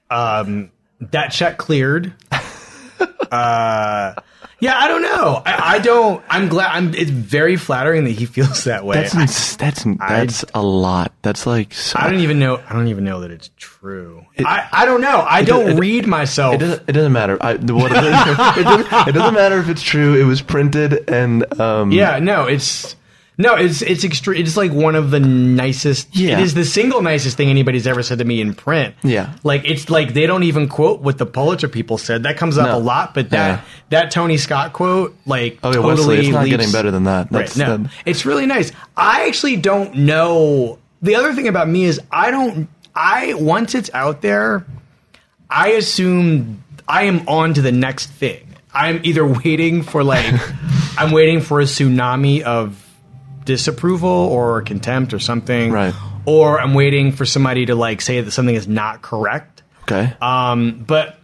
Um, that check cleared. uh, yeah, I don't know. I, I don't. I'm glad. I'm. It's very flattering that he feels that way. That's ins- that's that's a lot. That's like so, I don't even know. I don't even know that it's true. I, I don't know. I don't it- read myself. It doesn't, it doesn't matter. I, what, it, doesn't, it doesn't matter if it's true. It was printed and um, yeah, no, it's no, it's it's extreme. It's like one of the nicest. Yeah. It is the single nicest thing anybody's ever said to me in print. Yeah. like it's like they don't even quote what the Pulitzer people said. That comes up No. a lot, but that Yeah. that Tony Scott quote, like, Oh yeah, totally Wesley, it's not leaps- getting better than that. Right. That's, No, that- it's really nice. I actually don't know. The other thing about me is I don't. I once it's out there, I assume I am on to the next thing. I'm either waiting for like I'm waiting for a tsunami of disapproval or contempt or something, Right. Or I'm waiting for somebody to like say that something is not correct. okay. Um, but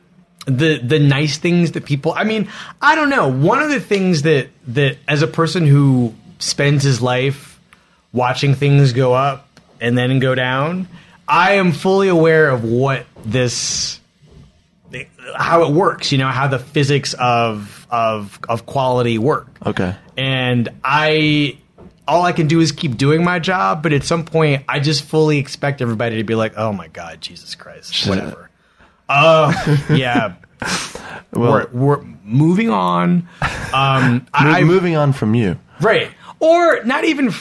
the the nice things that people I mean, I don't know. One of the things that that as a person who spends his life watching things go up and then go down, I am fully aware of what this how it works, you know, how the physics of of of quality work okay. and I all I can do is keep doing my job, but at some point I just fully expect everybody to be like, "Oh my god, Jesus Christ, whatever." Oh, yeah. Well, we're, we're moving on. Um, I moving on from you. right. Or not even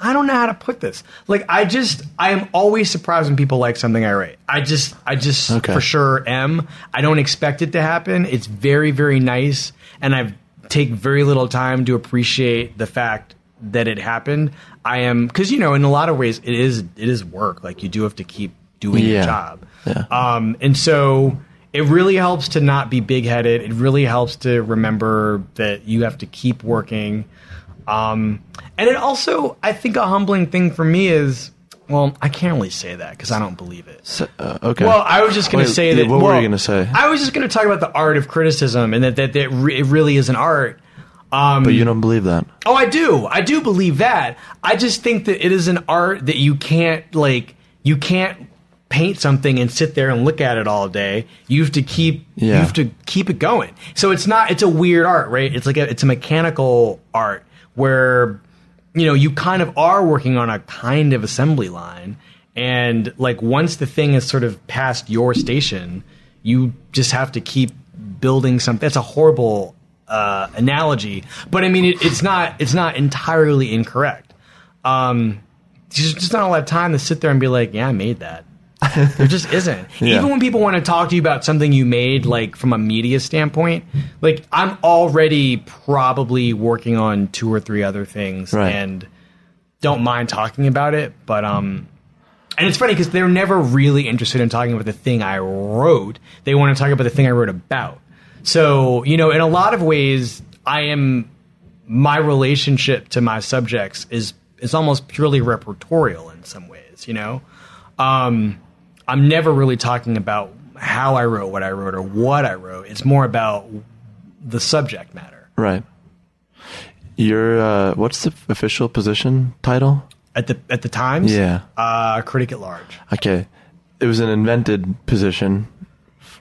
I don't know how to put this. Like I just I am always surprised when people like something I write. I just I just Okay. for sure am. I don't expect it to happen. It's very very nice and I've take very little time to appreciate the fact that it happened. I am cuz you know in a lot of ways it is it is work. Like you do have to keep doing your job. Yeah. Um and so it really helps to not be big headed. It really helps to remember that you have to keep working. Um, and it also, I think, a humbling thing for me is, well, I can't really say that because I don't believe it. So, uh, okay. Well, I was just going to say yeah, that. What well, were you going to say? I was just going to talk about the art of criticism and that that, that re- it really is an art. Um, but you don't believe that. Oh, I do. I do believe that. I just think that it is an art that you can't like you can't paint something and sit there and look at it all day. You have to keep Yeah. you have to keep it going. So it's not it's a weird art, right? It's like a, it's a mechanical art where you know, you kind of are working on a kind of assembly line and like once the thing is sort of past your station, you just have to keep building something. That's a horrible uh, analogy, but I mean, it, it's not it's not entirely incorrect. Um, there's just not a lot of time to sit there and be like, yeah, I made that. there just isn't. Yeah. Even when people want to talk to you about something you made, like from a media standpoint, like I'm already probably working on two or three other things, Right. and don't mind talking about it. But um, and it's funny because they're never really interested in talking about the thing I wrote. They want to talk about the thing I wrote about. So, you know, in a lot of ways, I am my relationship to my subjects is is almost purely repertorial in some ways, you know? Um, I'm never really talking about how I wrote what I wrote or what I wrote. It's more about the subject matter. Right. Your uh, what's the official position title? At the at the Times, Yeah. uh, critic at large. Okay, it was an invented position,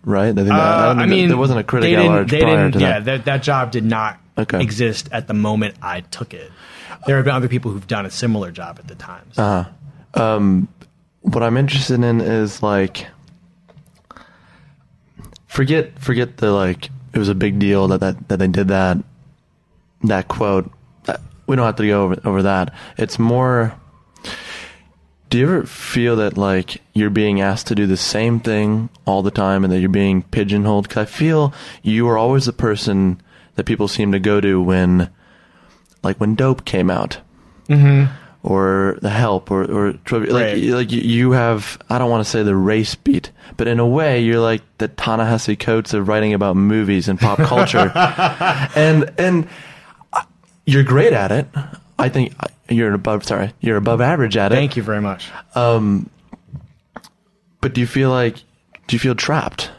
right? I, think that, Uh, don't I mean, there wasn't a critic they at didn't- large they prior didn't- to yeah, that. that that job did not Okay. exist at the moment I took it. There have been other people who've done a similar job at the Times. Uh-huh. What I'm interested in is like, forget forget the like it was a big deal that that, that they did that that quote. Uh, We don't have to go over over that. It's more. Do you ever feel that like you're being asked to do the same thing all the time and that you're being pigeonholed? Because I feel you are always the person that people seem to go to when, like when Dope came out, mm-hmm. or The Help, or or like Right. like you have. I don't want to say the race beat, but in a way, you're like the Ta-Nehisi Coates of writing about movies and pop culture, and and you're great at it. I think you're above. Sorry, you're above average at it. Thank you very much. Um, but do you feel like do you feel trapped?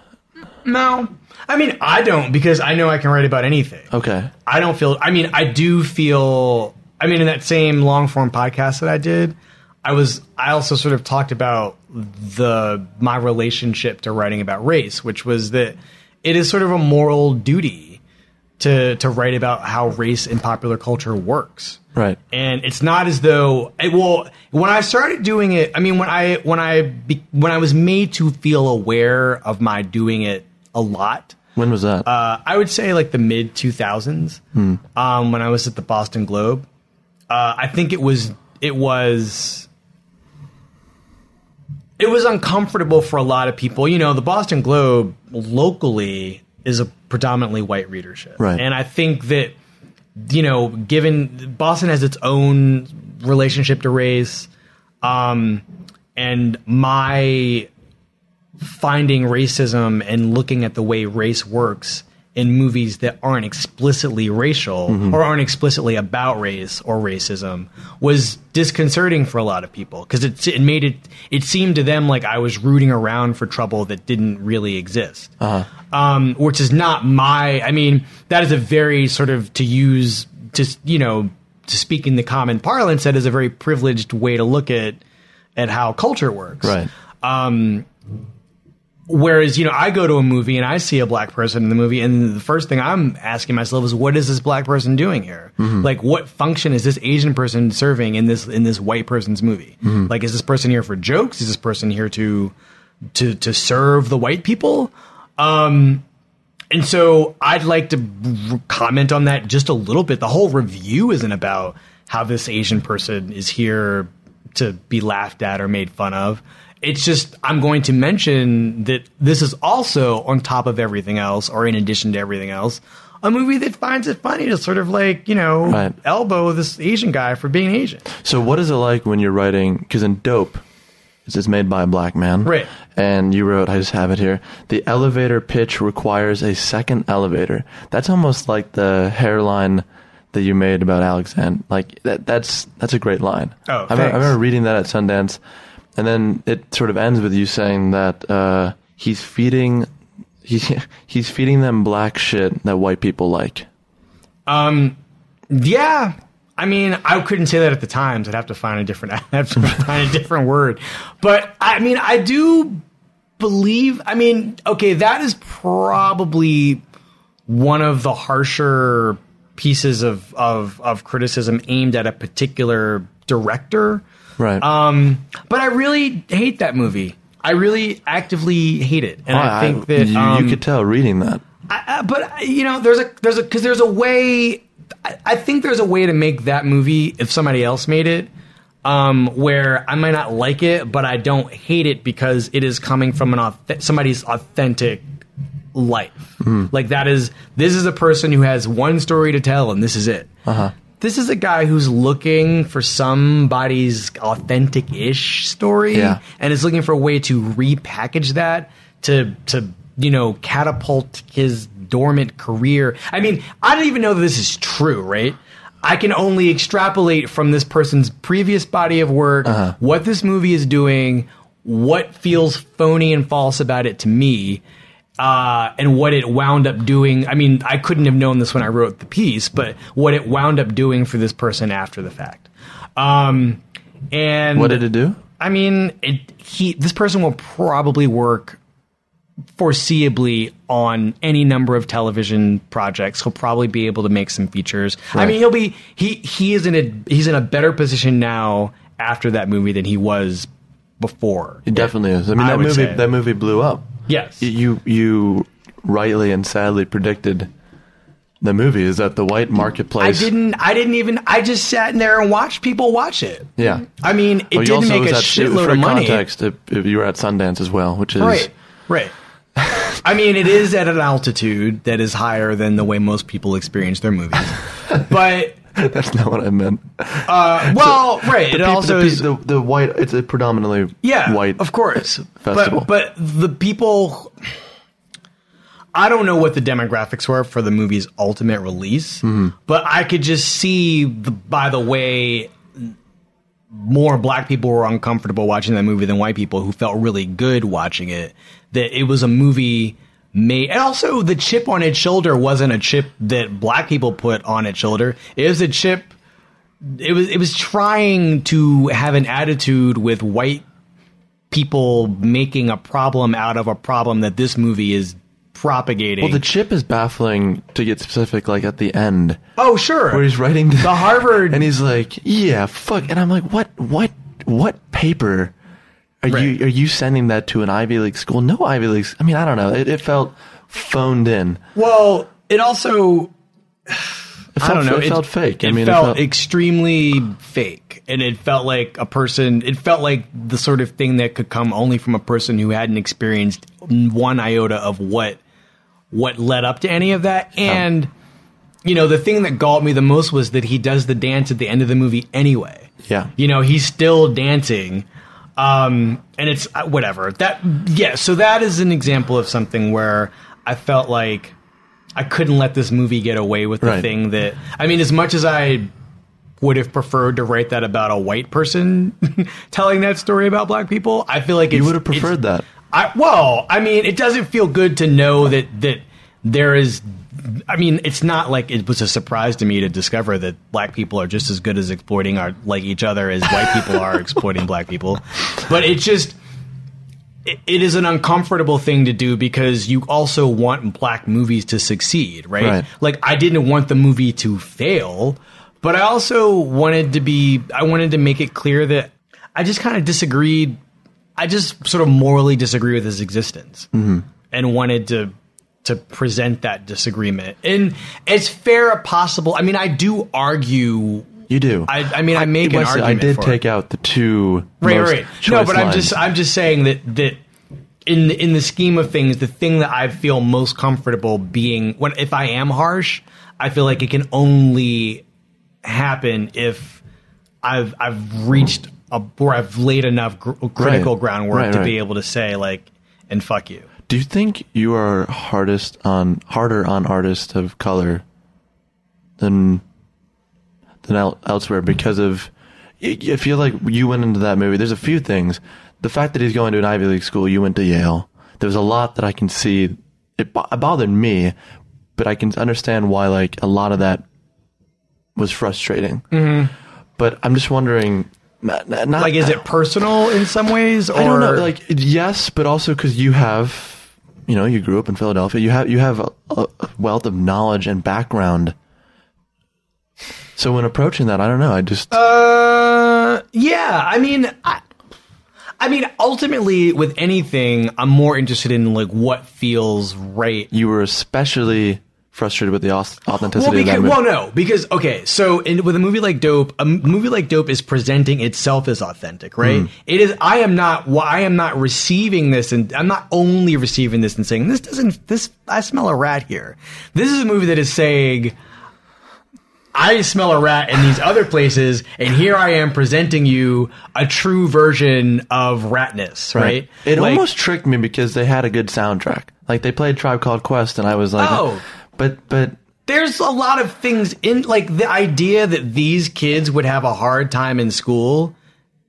No, I mean I don't because I know I can write about anything. Okay. I don't feel. I mean, I do feel. I mean, in that same long form podcast that I did, I was. I also sort of talked about the my relationship to writing about race, which was that it is sort of a moral duty to to write about how race in popular culture works. Right. And it's not as though it, well when I started doing it. I mean, when I when I be, when I was made to feel aware of my doing it a lot When was that? uh, I would say like the mid 2000s um, when I was at the Boston Globe. Uh, I think it was it was it was uncomfortable for a lot of people. You know, the Boston Globe locally is a predominantly white readership, Right. And I think that you know, given Boston has its own relationship to race, um, and my finding racism and looking at the way race works in movies that aren't explicitly racial mm-hmm. or aren't explicitly about race or racism was disconcerting for a lot of people because it, it made it it seemed to them like I was rooting around for trouble that didn't really exist. Uh-huh. Um, which is not my I mean that is a very sort of to use just you know to speak in the common parlance that is a very privileged way to look at at how culture works. Right. Um, Whereas, you know, I go to a movie and I see a black person in the movie, and the first thing I'm asking myself is, what is this black person doing here? Like, what function is this Asian person serving in this in this white person's movie? Like, is this person here for jokes? Is this person here to to to serve the white people? Um, and so I'd like to r- comment on that just a little bit. The whole review isn't about how this Asian person is here to be laughed at or made fun of. It's just I'm going to mention that this is also on top of everything else, or in addition to everything else, a movie that finds it funny to sort of like you know Right. elbow this Asian guy for being Asian. So what is it like when you're writing? Because in Dope, it's made by a black man, Right. And you wrote, I just have it here. The elevator pitch requires a second elevator. That's almost like the hairline that you made about Alexander. Like that. That's that's a great line. Oh, I, remember, I remember reading that at Sundance, and then it sort of ends with you saying that uh, he's feeding. He's, he's feeding them black shit that white people like. Um, yeah. I mean, I couldn't say that at the times. I'd have to find a different, have to find a different word. But I mean, I do believe. I mean, okay, that is probably one of the harsher pieces of of, of criticism aimed at a particular director. Right. Um, but I really hate that movie. I really actively hate it, and I think that you, um, you could tell reading that. I, I- but you know, there's a there's a because there's a way. I, I think there's a way to make that movie if somebody else made it, um, where I might not like it, but I don't hate it because it is coming from an auth- somebody's authentic life. Like that is this is a person who has one story to tell, and this is it. Uh-huh. This is a guy who's looking for somebody's authentic-ish story, Yeah. and is looking for a way to repackage that to to you know catapult his dormant career. I mean, I don't even know that this is true, right? I can only extrapolate from this person's previous body of work uh-huh. what this movie is doing, what feels phony and false about it to me, uh, and what it wound up doing. I mean, I couldn't have known this when I wrote the piece, but what it wound up doing for this person after the fact. Um, and What did it do? I mean, it, he this person will probably work foreseeably on any number of television projects. He'll probably be able to make some features. I mean, he'll be he he is in a he's in a better position now after that movie than he was before. It definitely is. I mean, I that movie say. that movie blew up. Yes. You you rightly and sadly predicted the movie is that the white marketplace. I didn't. I didn't even. I just sat in there and watched people watch it. Yeah. I mean, it Well, didn't make a at- shitload of money. Context, if, if you were at Sundance as well, which is Right. Right. I mean, it is at an altitude that is higher than the way most people experience their movies. But that's not what I meant. uh, well, right. It The also the, is the, the white. It's a predominantly yeah, white. of course. festival. But but the people, I don't know what the demographics were for the movie's ultimate release, Mm-hmm. but I could just see the, by the way more black people were uncomfortable watching that movie than white people who felt really good watching it. That it was a movie made, and also the chip on its shoulder wasn't a chip that black people put on its shoulder. It was a chip. It was it was trying to have an attitude with white people making a problem out of a problem that this movie is propagating. well, the chip is baffling to get specific. Like at the end, oh sure, where he's writing the Harvard and he's like, "Yeah, fuck," and I'm like, "What? What? What paper are Right. you are you sending that to an Ivy League school? No Ivy League. I mean, I don't know. It, it felt phoned in. Well, it also It I don't know. It, felt fake. It I mean, felt, it felt extremely fake, and it felt like a person. It felt like the sort of thing that could come only from a person who hadn't experienced one iota of what what led up to any of that. And you know, the thing that galled me the most was that he does the dance at the end of the movie anyway. Yeah. you know, he's still dancing. Um, and it's uh, whatever that, yeah. So that is an example of something where I felt like I couldn't let this movie get away with the Right. thing that I mean, as much as I would have preferred to write that about a white person telling that story about black people, I feel like you would have preferred that. I well, I mean, it doesn't feel good to know that that there is. I mean, it's not like it was a surprise to me to discover that black people are just as good as exploiting our like each other as white people are exploiting black people. But it just it, it is an uncomfortable thing to do because you also want black movies to succeed, right? Right. Like I didn't want the movie to fail, but I also wanted to be I wanted to make it clear that I just kind of disagreed I just sort of morally disagree with his existence mm-hmm. and wanted to to present that disagreement. And it's fair possible. I mean, I do argue You do. I- I mean, I make an Wesley, I argument did for take it. out the two right, right. No, but I'm just I'm just saying that that in in the scheme of things, the thing that I feel most comfortable being when if I am harsh, I feel like it can only happen if I've I've reached a or I've laid enough gr- critical Right. groundwork Right, to right. be able to say like and fuck you. Do you think you are hardest on harder on artists of color than than el- elsewhere because of? I feel like you went into that movie. There's a few things. The fact that he's going to an Ivy League school, you went to Yale. There was a lot that I can see. It, bo- it bothered me, but I can understand why. Like a lot of that was frustrating. Mm-hmm. But I'm just wondering. Not, not, Like, is it personal in some ways? Or I don't know. Like yes, but also because you have, you know, you grew up in Philadelphia. You have you have a, a wealth of knowledge and background. So when approaching that, I don't know. I just Uh, yeah. I mean, I, I mean, ultimately, with anything, I'm more interested in like what feels right. you were especially frustrated with the authenticity Well, because, movie. well, no, because okay, so in, with a movie like Dope, a movie like Dope is presenting itself as authentic, right? Mm. It is. I am not. I am not receiving this, and I'm not only receiving this and saying this doesn't. This I smell a rat here. This is a movie that is saying. I smell a rat in these other places, and here I am presenting you a true version of ratness, right? It Like- almost tricked me because they had a good soundtrack. Like they played Tribe Called Quest, and I was like, Oh. But but there's a lot of things in like the idea that these kids would have a hard time in school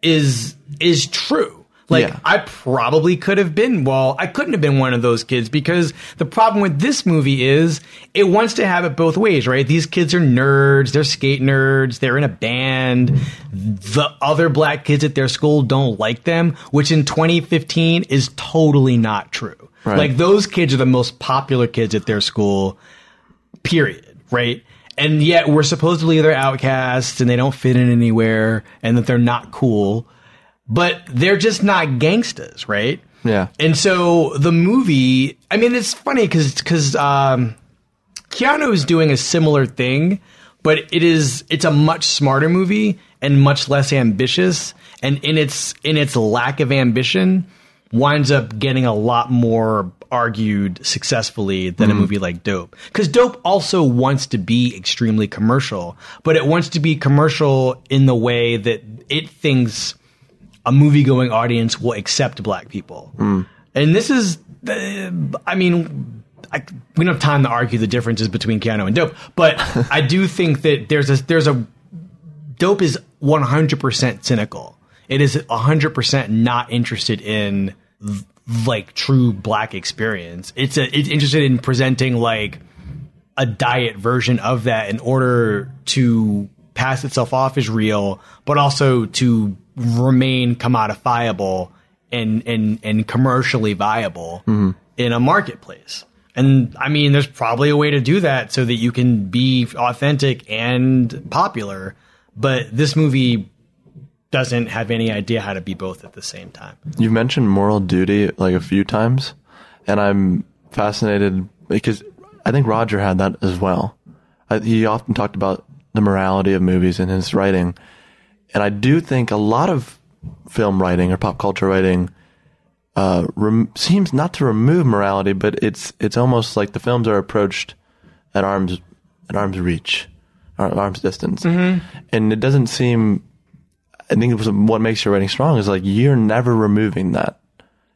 is is true. Like Yeah. I probably could have been well, I couldn't have been one of those kids because the problem with this movie is it wants to have it both ways, right? These kids are nerds, they're skate nerds, they're in a band. The other black kids at their school don't like them, which in 2015 is totally not true. Right. Like those kids are the most popular kids at their school period, right? And yet we're supposedly they're outcasts and they don't fit in anywhere and that they're not cool, but they're just not gangstas, right? Yeah. And so the movie, I mean, it's funny because because um, Keanu is doing a similar thing, but it is it's a much smarter movie and much less ambitious. And in its in its lack of ambition, winds up getting a lot more argued successfully than a movie like Dope. Because Dope also wants to be extremely commercial, but it wants to be commercial in the way that it thinks a movie going audience will accept black people. And this is, uh, I mean, I, we don't have time to argue the differences between Keanu and Dope, but I do think that there's a there's a Dope is 100% cynical. It is 100% not interested in like true black experience. It's a, it's interested in presenting like a diet version of that in order to pass itself off as real, but also to remain commodifiable and and and commercially viable mm-hmm. in a marketplace. And I mean, there's probably a way to do that so that you can be authentic and popular. But this movie doesn't have any idea how to be both at the same time. You've mentioned moral duty like a few times, and I'm fascinated because I think Roger had that as well. I, he often talked about the morality of movies in his writing, and I do think a lot of film writing or pop culture writing uh, rem- seems not to remove morality, but it's it's almost like the films are approached at arm's at arm's reach, or at arm's distance, and it doesn't seem. I think it was what makes your writing strong is like you're never removing that.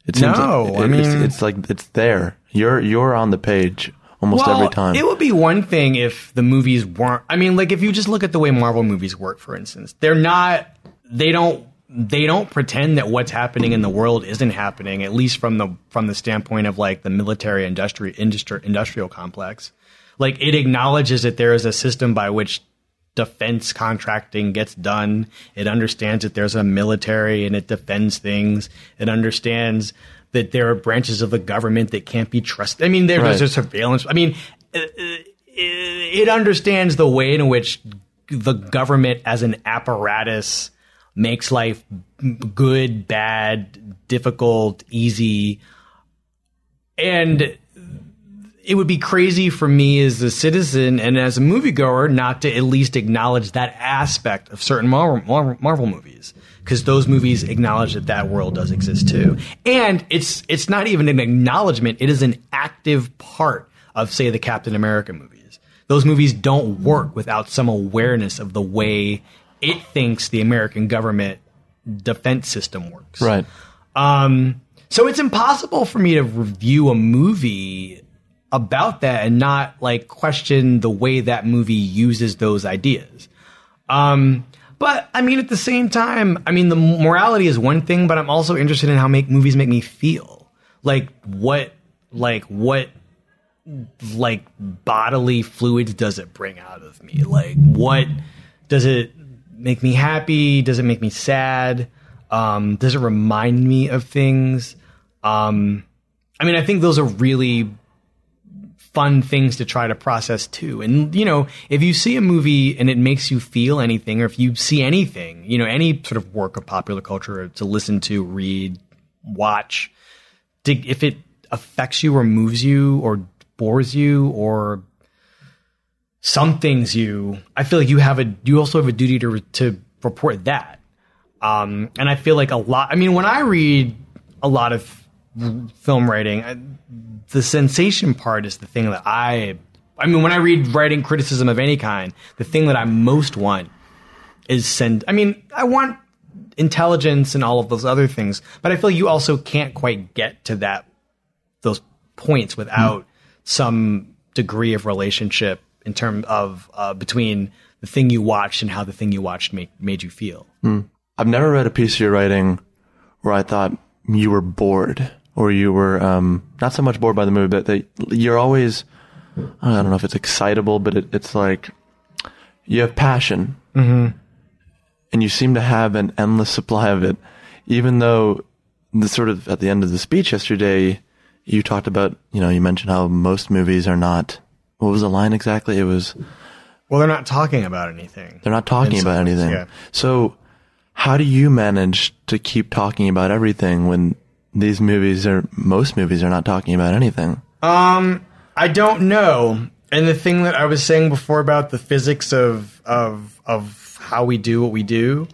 It seems No, like, I it- it's, mean- it's like it's there. You're you're on the page almost every time. It would be one thing if the movies weren't. I mean, like if you just look at the way Marvel movies work, for instance, they're not. They don't. They don't pretend that what's happening in the world isn't happening. At least from the from the standpoint of like the military industry industri- industrial complex. Like it acknowledges that there is a system by which defense contracting gets done. It understands that there's a military and it defends things. It understands that there are branches of the government that can't be trusted. I mean, there- there's Right. a surveillance. I mean, it, it understands the way in which the government as an apparatus makes life good, bad, difficult, easy. And it would be crazy for me as a citizen and as a moviegoer not to at least acknowledge that aspect of certain Marvel, Marvel, Marvel movies because those movies acknowledge that that world does exist too. And it's it's not even an acknowledgement; it is an active part of, say, the Captain America movies. Those movies don't work without some awareness of the way it thinks the American government defense system works. right. Um, so it's impossible for me to review a movie about that and not like question the way that movie uses those ideas. Um, but I mean, at the same time, I mean, the morality is one thing, but I'm also interested in how make movies make me feel. Like what, like what, like bodily fluids does it bring out of me? Like what does it make me happy? Does it make me sad? Um, does it remind me of things? Um, I mean, I think those are really fun things to try to process too. And, you know, if you see a movie and it makes you feel anything, or if you see anything, you know, any sort of work of popular culture to listen to, read, watch, to, if it affects you or moves you or bores you or some things you, I feel like you have a, you also have a duty to, to report that. Um, and I feel like a lot, I mean, when I read a lot of film writing, I, the sensation part is the thing that I, I mean, when I read writing criticism of any kind, the thing that I most want is send, I mean, I want intelligence and all of those other things, but I feel you also can't quite get to that, those points without some degree of relationship in terms of, uh, between the thing you watched and how the thing you watched made, made you feel. I've never read a piece of your writing where I thought you were bored or you were um, not so much bored by the movie, but that you're always I don't know if it's excitable, but it, it's like you have passion, mm-hmm. and you seem to have an endless supply of it. Even though the sort of at the end of the speech yesterday, you talked about you know you mentioned how most movies are not. What was the line exactly? It was Well, they're not talking about anything. they're not talking about anything. yeah. So, how do you manage to keep talking about everything when these movies are most movies are not talking about anything? Um, I don't know. And the thing that I was saying before about the physics of of of how we do what we do,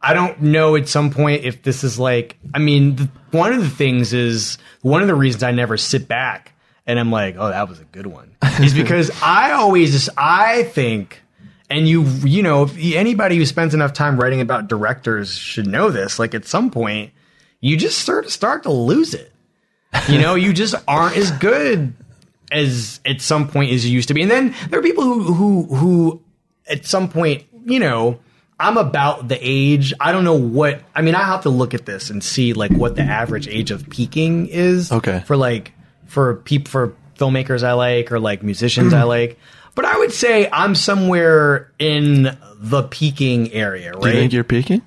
I don't know at some point if this is like. I mean, the, one of the things is one of the reasons I never sit back and I'm like, oh, that was a good one, is because I always just I think. And you, you know, if anybody who spends enough time writing about directors should know this. Like at some point, you just start start to lose it. You know, you just aren't as good as at some point as you used to be. And then there are people who who who at some point, you know, I'm about the age. I don't know what I mean, I have to look at this and see like what the average age of peaking is. Okay. For like for people for filmmakers I like or like musicians I like. But I would say I'm somewhere in the peaking area, right? Do you think you're peaking?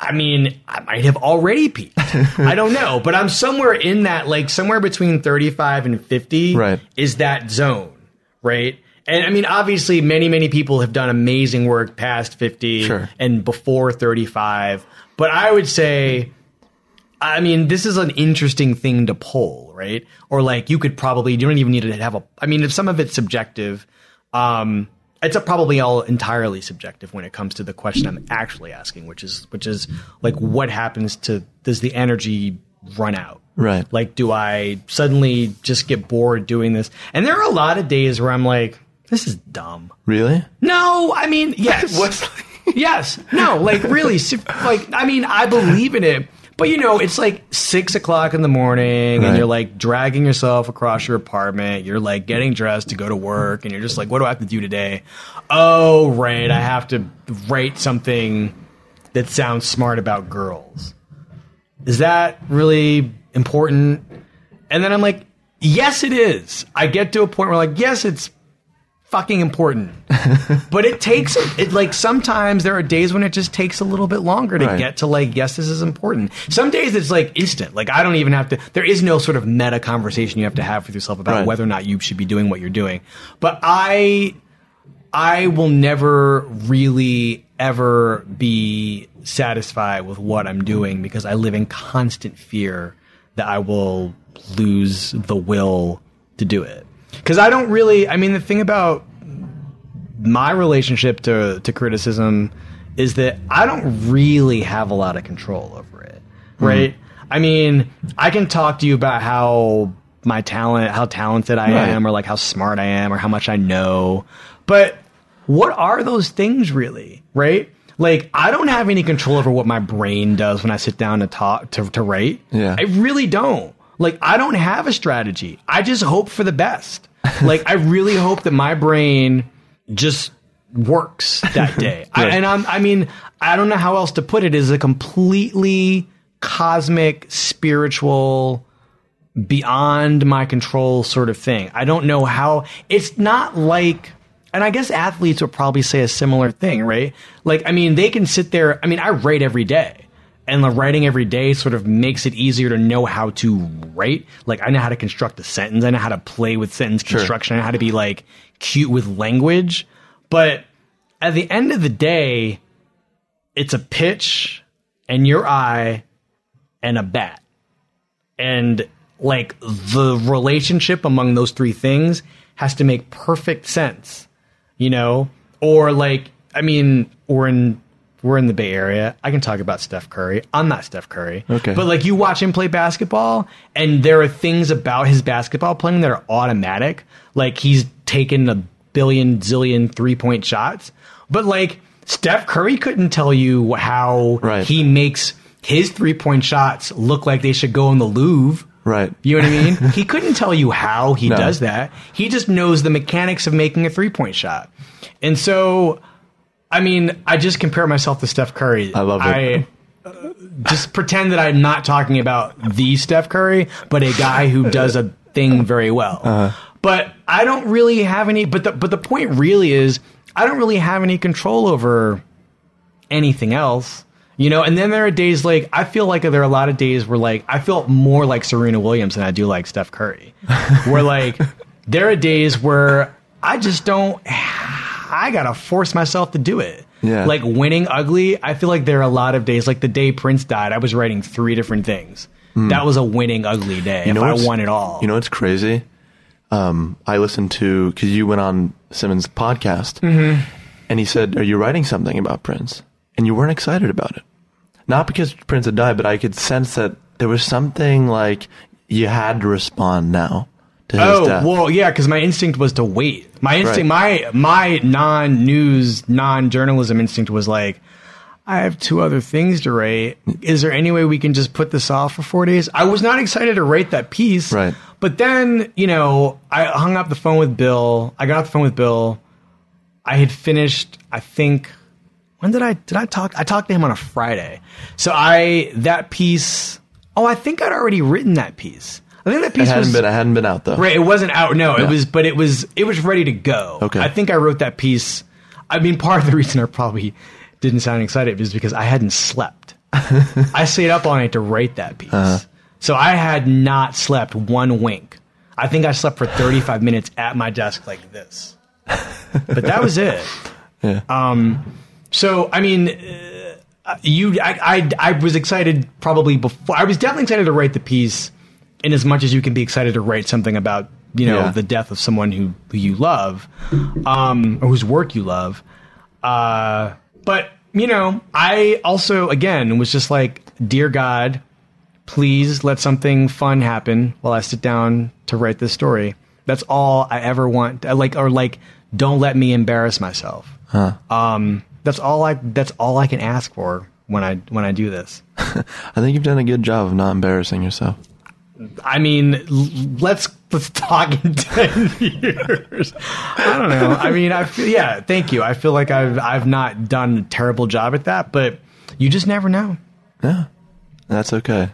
I mean, I might have already peaked. I don't know, but I'm somewhere in that, like somewhere between 35 and 50 Right. is that zone, right? And I mean, obviously, many, many people have done amazing work past 50 Sure. and before 35. But I would say, I mean, this is an interesting thing to poll, right? Or like you could probably, you don't even need to have a, I mean, if some of it's subjective, um, it's a probably all entirely subjective when it comes to the question I'm actually asking, which is, which is like, what happens to, does the energy run out? Right. Like, do I suddenly just get bored doing this? And there are a lot of days where I'm like, this is dumb. Really? No, I mean, yes. yes. No, like really, like, I mean, I believe in it. But you know, it's like six o'clock in the morning, Right. and you're like dragging yourself across your apartment. You're like getting dressed to go to work, and you're just like, "What do I have to do today?" Oh, right, I have to write something that sounds smart about girls. Is that really important? And then I'm like, yes, it is. I get to a point where like, yes, it's fucking important. but it takes it like sometimes there are days when it just takes a little bit longer to Right. get to like, yes, this is important. Some days it's like instant. Like I don't even have to there is no sort of meta conversation you have to have with yourself about Right. whether or not you should be doing what you're doing. But I I will never really ever be satisfied with what I'm doing because I live in constant fear that I will lose the will to do it. Because I don't really, I mean, the thing about my relationship to, to criticism is that I don't really have a lot of control over it, mm-hmm. right? I mean, I can talk to you about how my talent, how talented I Right. am, or like how smart I am, or how much I know. But what are those things really, right? Like, I don't have any control over what my brain does when I sit down to talk to, to write. Yeah. I really don't. Like, I don't have a strategy. I just hope for the best. like, I really hope that my brain just works that day. I, and I'm, I mean, I don't know how else to put it. Is a completely cosmic, spiritual, beyond my control sort of thing. I don't know how. It's not like. And I guess athletes would probably say a similar thing, right? Like, I mean, they can sit there. I mean, I write every day and the writing every day sort of makes it easier to know how to write. Like I know how to construct a sentence. I know how to play with sentence construction. I know how to be like cute with language. But at the end of the day, it's a pitch and your eye and a bat. And like the relationship among those three things has to make perfect sense, you know? Or like, I mean, we're in we're in the Bay Area. I can talk about Steph Curry. I'm not Steph Curry. Okay. But like you watch him play basketball and there are things about his basketball playing that are automatic. Like he's taken a billion zillion three point shots. But like Steph Curry couldn't tell you how Right. he makes his three point shots look like they should go in the Louvre. Right. You know what I mean? he couldn't tell you how he No. does that. He just knows the mechanics of making a three point shot. And so, I mean, I just compare myself to Steph Curry. I love it. I uh, just pretend that I'm not talking about the Steph Curry, but a guy who does a thing very well. Uh-huh. But I don't really have any. But the but the point really is, I don't really have any control over anything else. You know, and then there are days like I feel like there are a lot of days where like I feel more like Serena Williams than I do like Steph Curry. where like there are days where I just don't I gotta force myself to do it. Yeah. Like winning ugly, I feel like there are a lot of days like the day Prince died, I was writing three different things. That was a winning ugly day. You if I won it all. You know what's crazy? um, I listened to because you went on Simmons' podcast, Mm-hmm. and he said, "Are you writing something about Prince?" And you weren't excited about it, not because Prince had died, but I could sense that there was something like you had to respond now Oh well, yeah, because my instinct was to wait. My instinct, my my non-news, non-journalism instinct was like, I have two other things to write. Is there any way we can just put this off for four days? I was not excited to write that piece, Right. But then, you know, I hung up the phone with Bill. I got off the phone with Bill. I had finished. I think. When did I did I talk? I talked to him on a Friday. So I that piece. Oh, I think I'd already written that piece. I think that it piece hadn't was been. It hadn't been out though. Right, it wasn't out. No, Yeah. it was, but it was, it was ready to go. Okay. I think I wrote that piece. I mean, part of the reason I probably didn't sound excited is because I hadn't slept. I stayed up all night to write that piece, Uh-huh. so I had not slept one wink. I think I slept for thirty-five minutes at my desk like this, but that was it. Yeah. Um. So I mean, uh, you, I, I, I was excited probably before. I was definitely excited to write the piece, in as much as you can be excited to write something about you know Yeah. the death of someone who, who you love, um, or whose work you love. Uh, but you know, I also again was just like, dear God, please let something fun happen while I sit down to write this story. That's all I ever want. I Like or like, don't let me embarrass myself. Um, that's all I. That's all I can ask for when I when I do this. I think you've done a good job of not embarrassing yourself. I mean, let's let's talk in ten years. I don't know. I mean, I feel yeah. Thank you. I feel like I've I've not done a terrible job at that, but you just never know. Yeah, that's okay.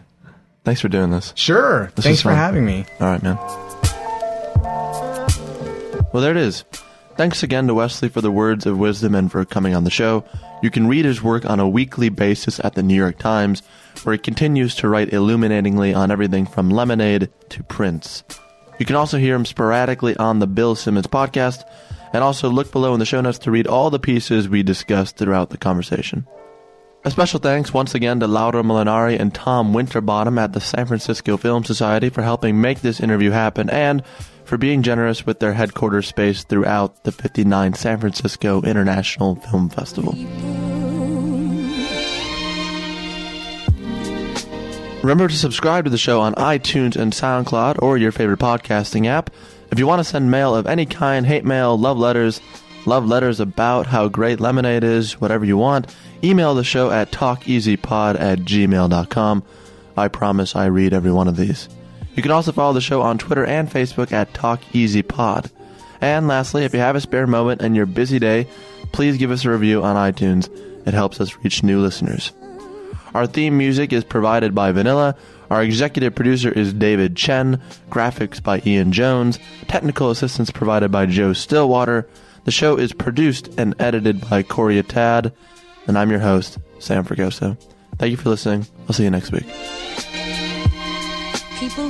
Thanks for doing this. Sure. This Thanks for having me. All right, man. Well, there it is. Thanks again to Wesley for the words of wisdom and for coming on the show. You can read his work on a weekly basis at the New York Times, where he continues to write illuminatingly on everything from Lemonade to Prince. You can also hear him sporadically on the Bill Simmons podcast, and also look below in the show notes to read all the pieces we discussed throughout the conversation. A special thanks once again to Laura Molinari and Tom Winterbottom at the San Francisco Film Society for helping make this interview happen and for being generous with their headquarters space throughout the 59 San Francisco International Film Festival. Remember to subscribe to the show on iTunes and SoundCloud or your favorite podcasting app. If you want to send mail of any kind, hate mail, love letters, love letters about how great lemonade is, whatever you want, email the show at talkeasypod at gmail.com. I promise I read every one of these. You can also follow the show on Twitter and Facebook at TalkEasyPod. And lastly, if you have a spare moment in your busy day, please give us a review on iTunes. It helps us reach new listeners. Our theme music is provided by Vanilla. Our executive producer is David Chen. Graphics by Ian Jones. Technical assistance provided by Joe Stillwater. The show is produced and edited by Corey Tad. And I'm your host, Sam Fragoso. Thank you for listening. I'll see you next week. people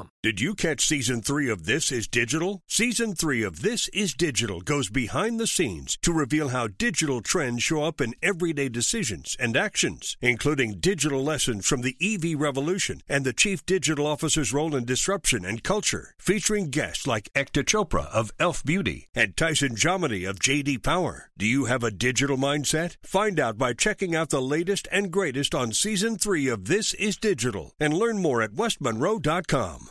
Did you catch season three of This Is Digital? Season three of This Is Digital goes behind the scenes to reveal how digital trends show up in everyday decisions and actions, including digital lessons from the EV revolution and the chief digital officer's role in disruption and culture, featuring guests like Ekta Chopra of Elf Beauty and Tyson Jominy of JD Power. Do you have a digital mindset? Find out by checking out the latest and greatest on season three of This Is Digital and learn more at westmonroe.com.